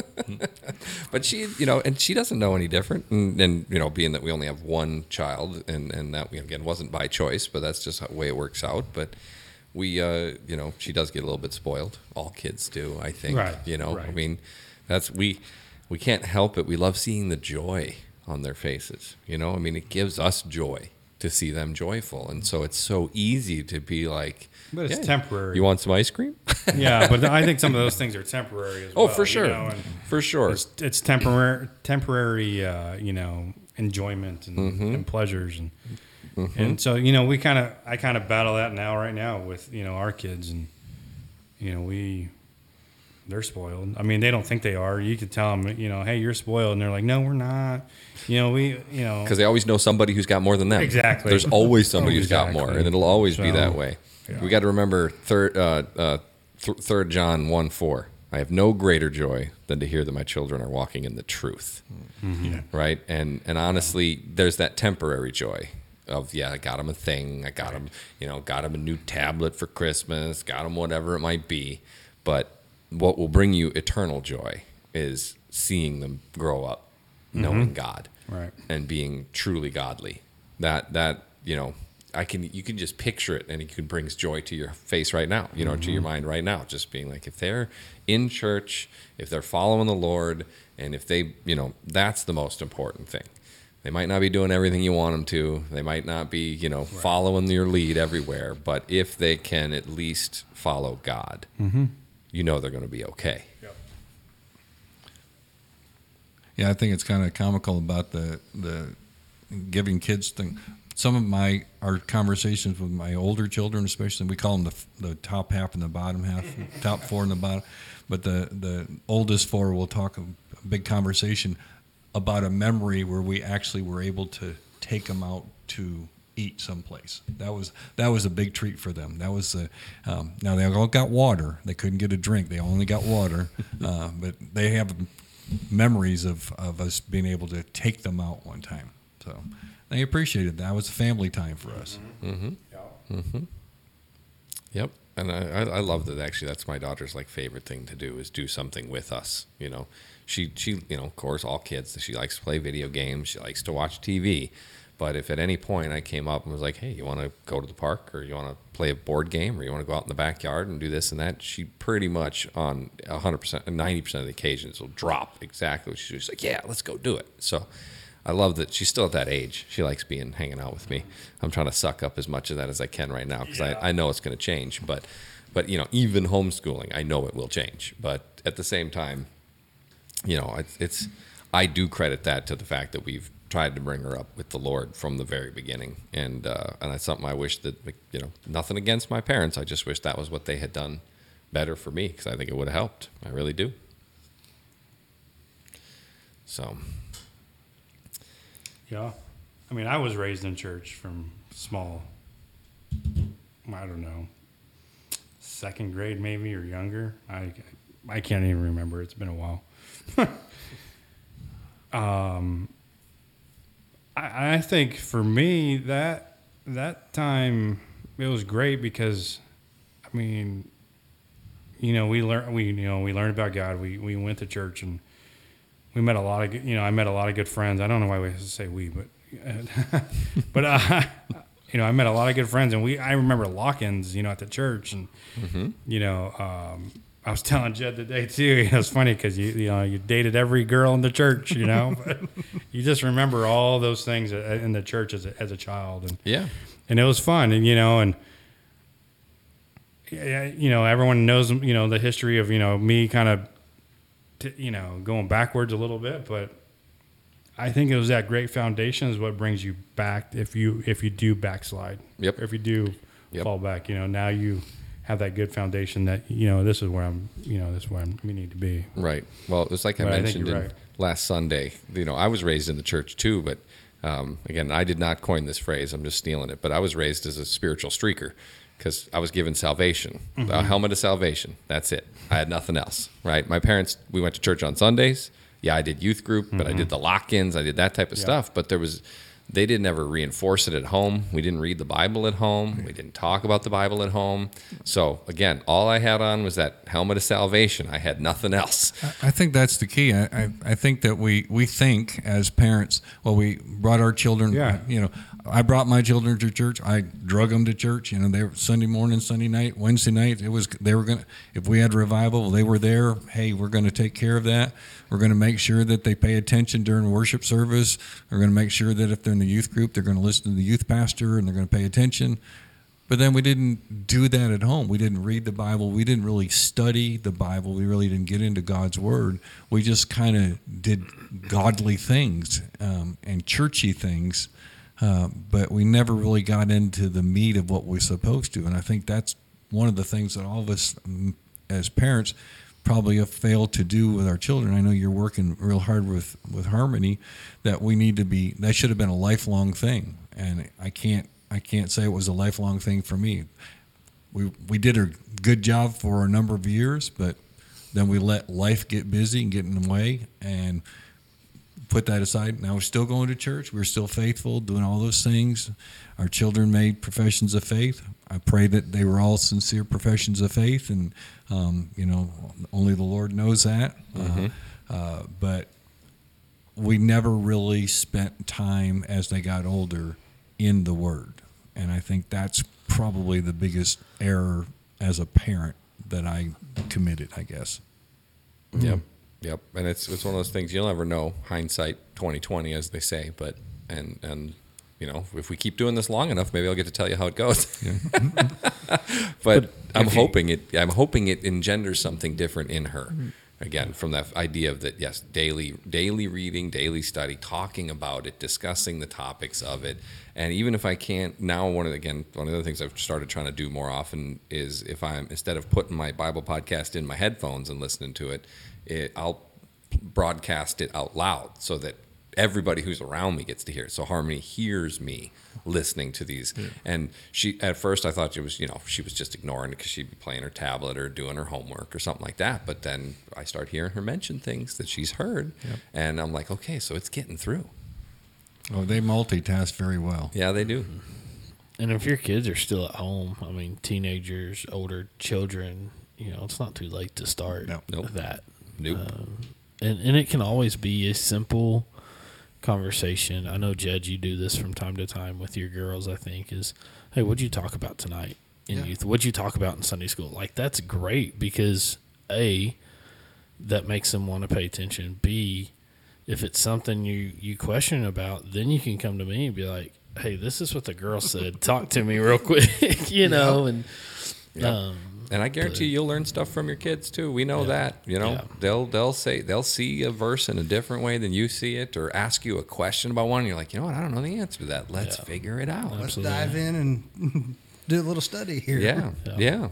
but she, you know, and she doesn't know any different. And, and you know, being that we only have one child, and and that again wasn't by choice, but that's just the way it works out. But we, uh, you know, she does get a little bit spoiled. All kids do, I think. Right, You know, I mean, that's we we can't help it. We love seeing the joy on their faces. You know, I mean, it gives us joy to see them joyful, and so it's so easy to be like, But it's "Yeah, temporary. You want some ice cream? [laughs] yeah, but I think some of those things are temporary as oh, well. for you sure, know, and for sure. it's it's temporary temporary uh, you know enjoyment and, Mm-hmm. and pleasures and and so you know we kind of I kind of battle that now right now with you know our kids and you know we they're spoiled. I mean they don't think they are. You could tell them you know hey you're spoiled and they're like no we're not. You know we you know Because they always know somebody who's got more than them. Exactly. There's always somebody who's got more, and it'll always be that way. yeah. We got to remember third, uh, uh, th- third John one four. I have no greater joy than to hear that my children are walking in the truth. Yeah. Right, and and honestly, there's that temporary joy of yeah, I got him a thing, I got him, you know, got him a new tablet for Christmas, got him whatever it might be. But what will bring you eternal joy is seeing them grow up, knowing mm-hmm. God Right. and being truly godly. That that you know, I can you can just picture it and it can brings joy to your face right now, you know, to your mm-hmm. mind right now. Just being like if they're in church, if they're following the Lord, and if they, you know, that's the most important thing. They might not be doing everything you want them to. They might not be, you know, following your lead everywhere. But if they can at least follow God, mm-hmm. You know they're going to be okay. Yeah, I think it's kind of comical about the the giving kids thing. Some of my our conversations with my older children, especially, we call them the the top half and the bottom half, [laughs] top four and the bottom. But the the oldest four will talk a, a big conversation about a memory where we actually were able to take them out to eat someplace. That was that was a big treat for them. That was the um, now they all got water. They couldn't get a drink. They only got water, [laughs] uh, but they have memories of, of us being able to take them out one time. So they appreciated that. That was family time for us. Mm hmm. Yep. And I, I I love that actually that's my daughter's like favorite thing to do is do something with us. You know, she she you know, of course all kids, she likes to play video games, she likes to watch TV. But if at any point I came up and was like, Hey, you wanna go to the park or you wanna play a board game or you wanna go out in the backyard and do this and that, she pretty much on hundred percent ninety percent of the occasions will drop exactly what she's just like, Yeah, let's go do it. So I love that she's still at that age. She likes being hanging out with me. I'm trying to suck up as much of that as I can right now because I, I know it's going to change. But, but you know, even homeschooling, I know it will change. But at the same time, you know, it's, it's I do credit that to the fact that we've tried to bring her up with the Lord from the very beginning, and uh, and that's something I wish that you know, nothing against my parents. I just wish that was what they had done better for me because I think it would have helped. I really do. So. Yeah. I mean, I was raised in church from small, I don't know, second grade maybe or younger. I, I can't even remember. It's been a while. [laughs] um, I, I think for me that that time it was great because, I mean, you know, we learned we you know we learned about God. We we went to church and we met a lot of you know I met a lot of good friends. I don't know why we say we, but [laughs] but uh, [laughs] you know I met a lot of good friends, and we I remember lock-ins you know at the church, and you know um, I was telling Jed today too. [laughs] You know, it's funny because you you know you dated every girl in the church, you know, [laughs] but you just remember all those things in the church as a, as a child, and Yeah. and it was fun and you know and yeah, you know everyone knows you know the history of you know me kind of t- you know going backwards a little bit but i think it was that great foundation is what brings you back if you if you do backslide Yep. if you do Yep. fall back you know now you have that good foundation that you know this is where i'm you know this is where I'm, we need to be Right. Well, it's like I But I mentioned you're in right. last Sunday. You know, I was raised in the church too, but um, again, I did not coin this phrase. I'm just stealing it. But I was raised as a spiritual streaker because I was given salvation, Mm-hmm. a helmet of salvation. That's it. I had nothing else. Right. My parents. We went to church on Sundays. Yeah, I did youth group, but I Mm-hmm. did the lock-ins. I did that type of stuff. But there was. They didn't ever reinforce it at home. We didn't read the Bible at home. We didn't talk about the Bible at home. So again, all I had on was that helmet of salvation. I had nothing else. I think that's the key. I, I, I think that we, we think as parents, well, we brought our children, Yeah. you know, I brought my children to church. I drug them to church. You know, they were Sunday morning, Sunday night, Wednesday night. It was, they were to, if we had revival, they were there. Hey, we're going to take care of that. We're going to make sure that they pay attention during worship service. We're going to make sure that if they're in the youth group, they're going to listen to the youth pastor and they're going to pay attention. But then we didn't do that at home. We didn't read the Bible. We didn't really study the Bible. We really didn't get into God's Word. We just kind of did godly things um, and churchy things, uh, but we never really got into the meat of what we're supposed to. And I think that's one of the things that all of us mm, as parents probably have failed to do with our children. I know you're working real hard with, with Harmony that we need to be, that should have been a lifelong thing. And I can't, I can't say it was a lifelong thing for me. We, we did a good job for a number of years, but then we let life get busy and get in the way and put that aside. Now we're still going to church. We're still faithful, doing all those things. Our children made professions of faith. I pray that they were all sincere professions of faith, and um, you know, only the Lord knows that. Uh, uh, but we never really spent time as they got older in the Word. and I think that's probably the biggest error as a parent that I committed. I guess. Yep. Yep. And it's it's one of those things you'll never know. Hindsight twenty twenty, as they say. But and and you know, if we keep doing this long enough, maybe I'll get to tell you how it goes. [laughs] [laughs] but, I'm if you- hoping it. I'm hoping it engenders something different in her. Again, from that idea of that, yes, daily, daily reading, daily study, talking about it, discussing the topics of it, and even if I can't now, one of the, again, one of the other things I've started trying to do more often is if I'm instead of putting my Bible podcast in my headphones and listening to it, it I'll broadcast it out loud so that everybody who's around me gets to hear it. So Harmony hears me listening to these. And she, at first, I thought she was, you know, she was just ignoring it because she'd be playing her tablet or doing her homework or something like that. But then I start hearing her mention things that she's heard, and I'm like, okay, so it's getting through. Oh, they multitask very well. Yeah, they do. And if your kids are still at home, I mean, teenagers, older children, you know, it's not too late to start No. Nope. that. Nope. Um, and and it can always be a simple conversation. I know Jed, you do this from time to time with your girls. I think is, hey, what'd you talk about tonight in Yeah. youth? What'd you talk about in Sunday school? Like that's great because a that makes them want to pay attention. B if it's something you you question about, then you can come to me and be like, hey, this is what the girl said. Talk to me real [laughs] quick, you know, and. Yep. Um, And I guarantee you'll learn stuff from your kids too. We know Yeah. that. You know, Yeah. they'll they'll say they'll see a verse in a different way than you see it, or ask you a question about one. And you're like, you know what? I don't know the answer to that. Let's Yeah. figure it out. Let's dive in and [laughs] do a little study here. Yeah, Yeah.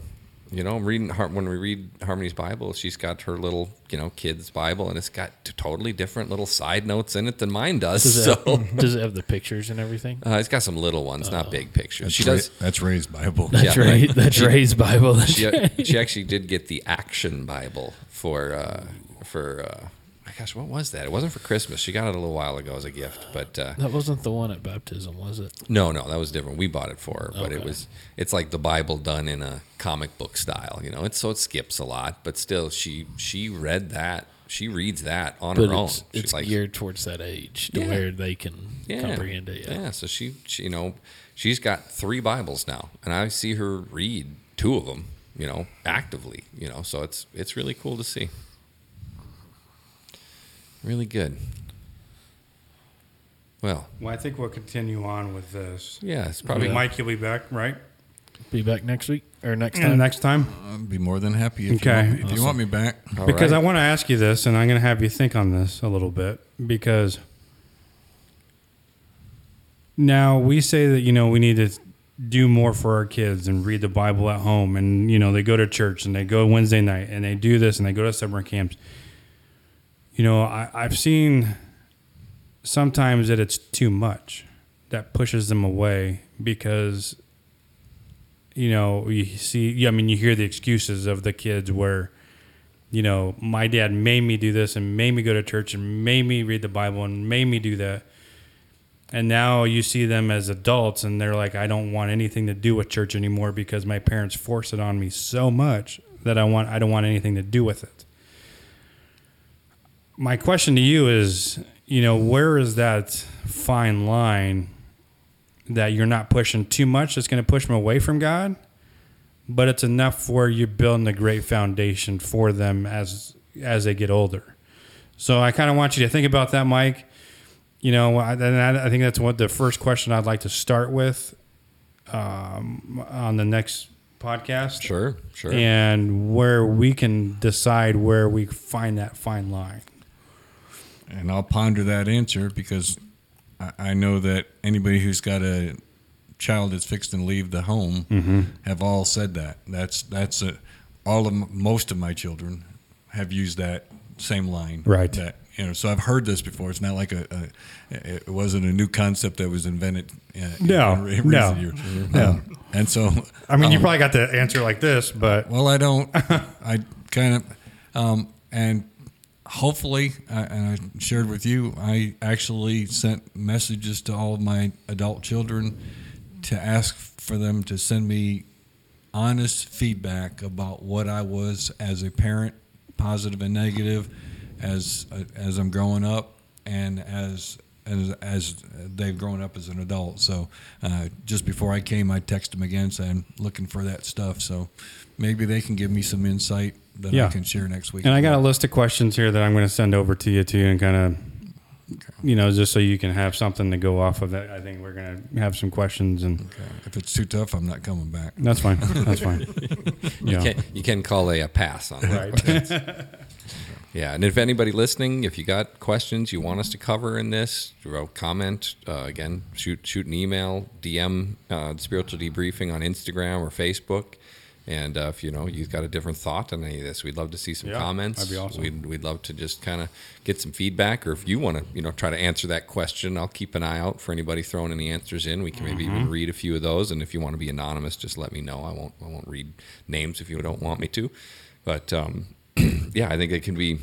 Yeah. You know, I'm reading when we read Harmony's Bible. She's got her little, you know, kids' Bible, and it's got t- totally different little side notes in it than mine does. does, it have, [laughs] does it have the pictures and everything? uh, it's got some little ones, not big pictures. That's She Ray- does. That's Ray's Bible. That's Yeah, Ray, right. [laughs] that's Ray's Bible. That's She, right. she actually did get the Action Bible for uh, for. Gosh, what was that? It wasn't for Christmas. She got it a little while ago as a gift, but uh, That wasn't the one at baptism, was it? No, no, that was different. We bought it for her, but it was it's like the Bible done in a comic book style, you know. It's so it skips a lot, but still she she read that. She reads that on But her own. it's, She's it's like geared towards that age to Yeah. where they can yeah, comprehend it. Yeah. Yeah, so she, she you know, she's got 3 Bibles now, and I see her read two of them, you know, actively, you know. So it's it's really cool to see. Really good. Well, Well, I think we'll continue on with this. yeah, it's Probably probably Mike, you'll be back, right? Be back next week or next And time. next time, I'd be more than happy if, Okay. you, want, if you want me back. All because right. I want to ask you this, and I'm going to have you think on this a little bit. Because now we say that you know we need to do more for our kids and read the Bible at home, and you know they go to church and they go Wednesday night and they do this and they go to summer camps. You know, I, I've seen sometimes that it's too much that pushes them away because you know you see i mean you hear the excuses of the kids where you know my dad made me do this and made me go to church and made me read the bible and made me do that. And now you see them as adults and they're like i don't want anything to do with church anymore because my parents force it on me so much that i want i don't want anything to do with it my question to you is you know where is that fine line that you're not pushing too much that's going to push them away from god but it's enough where you're building a great foundation for them as as they get older? So i kind of want you to think about that mike. You know I, and I, I think that's what the first question i'd like to start with um, on the next podcast. Sure, sure. and where we can decide where we find that fine line And I'll ponder that answer because I, I know that anybody who's got a child that's fixed and leave the home have all said that. That's that's a, all of most of my children have used that same line. Right. That you know, so I've heard this before. It's not like a, a it wasn't a new concept that was invented. Uh, No, in re- no, no. Um, and so i mean you um, probably got the answer like this but well, I don't. [laughs] I kind of, um, and hopefully, I, and I shared with you, I actually sent messages to all of my adult children to ask for them to send me honest feedback about what I was as a parent, positive and negative, as as I'm growing up, and as as, as they've grown up as an adult. So uh, just before I came, I texted them again saying looking for that stuff. So maybe they can give me some insight that Yeah. I can share next week. And I got a list of questions here that I'm going to send over to you too, and kind of, you know, just so you can have something to go off of. That I think we're going to have some questions, and Okay. If it's too tough, I'm not coming back. that's fine. [laughs] That's fine. You Yeah. can you can call a, a pass on that. Right. [laughs] [laughs] Yeah, and if anybody listening, if you got questions you want us to cover in this, wrote comment uh, again, shoot shoot an email, DM uh, spiritual debriefing on Instagram or Facebook, and uh, if you know you've got a different thought on any of this, we'd love to see some Yeah, comments. that'd be awesome. We'd we'd love to just kind of get some feedback, or if you want to you know try to answer that question, I'll keep an eye out for anybody throwing any answers in. We can maybe Mm-hmm. even read a few of those, and if you want to be anonymous, just let me know. I won't I won't read names if you don't want me to, but. Um, [clears throat] yeah, I think it can be.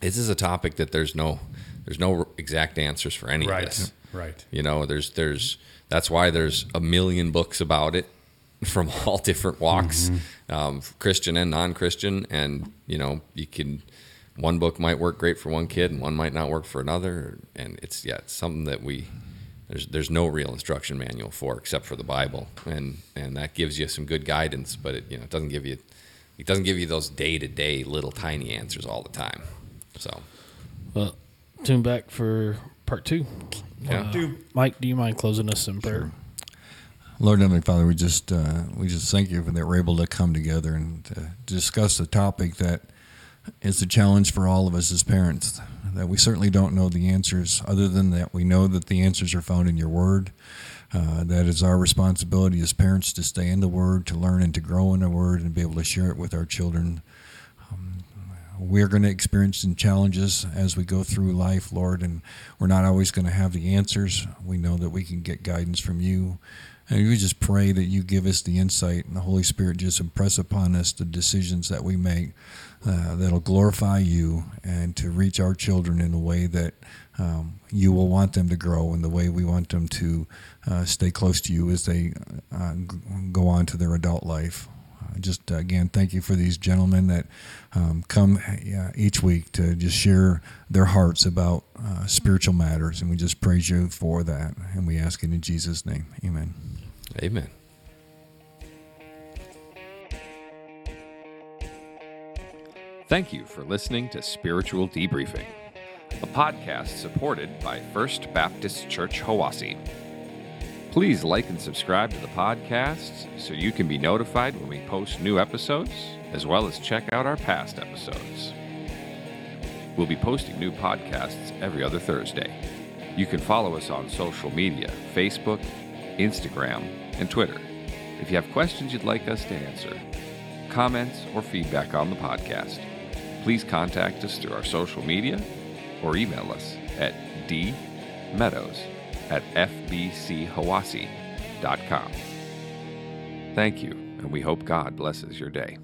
This is a topic that there's no there's no exact answers for any of right. this. Right. You know, there's there's that's why there's a million books about it from [laughs] all different walks, um, Christian and non-Christian, and you know you can one book might work great for one kid and one might not work for another, and it's yeah it's something that we there's there's no real instruction manual for except for the Bible, and and that gives you some good guidance, but it you know it doesn't give you it doesn't give you those day to day little tiny answers all the time. So Well, tune back for part two. Yeah. Uh, Mike, do you mind closing us in prayer? Lord Heavenly Father, we just uh, we just thank you for that we're able to come together and to discuss a topic that is a challenge for all of us as parents. That we certainly don't know the answers, other than that we know that the answers are found in your Word. Uh, that is our responsibility as parents to stay in the Word, to learn and to grow in the Word, and be able to share it with our children. Um, we're going to experience some challenges as we go through life, Lord, and we're not always going to have the answers. We know that we can get guidance from you. And we just pray that you give us the insight and the Holy Spirit just impress upon us the decisions that we make uh, that'll glorify you and to reach our children in a way that um, you will want them to grow and the way we want them to uh, stay close to you as they uh, go on to their adult life. Uh, just again, thank you for these gentlemen that um, come uh, each week to just share their hearts about uh, spiritual matters, and we just praise you for that, and we ask it in Jesus' name, Amen. Amen. Thank you for listening to Spiritual Debriefing, a podcast supported by First Baptist Church Hawassi. Please like and subscribe to the podcast so you can be notified when we post new episodes, as well as check out our past episodes. We'll be posting new podcasts every other Thursday. You can follow us on social media Facebook, Instagram, and Twitter. If you have questions you'd like us to answer, comments, or feedback on the podcast, please contact us through our social media or email us at dmeadows at fbchawassi.com. Thank you, and we hope God blesses your day.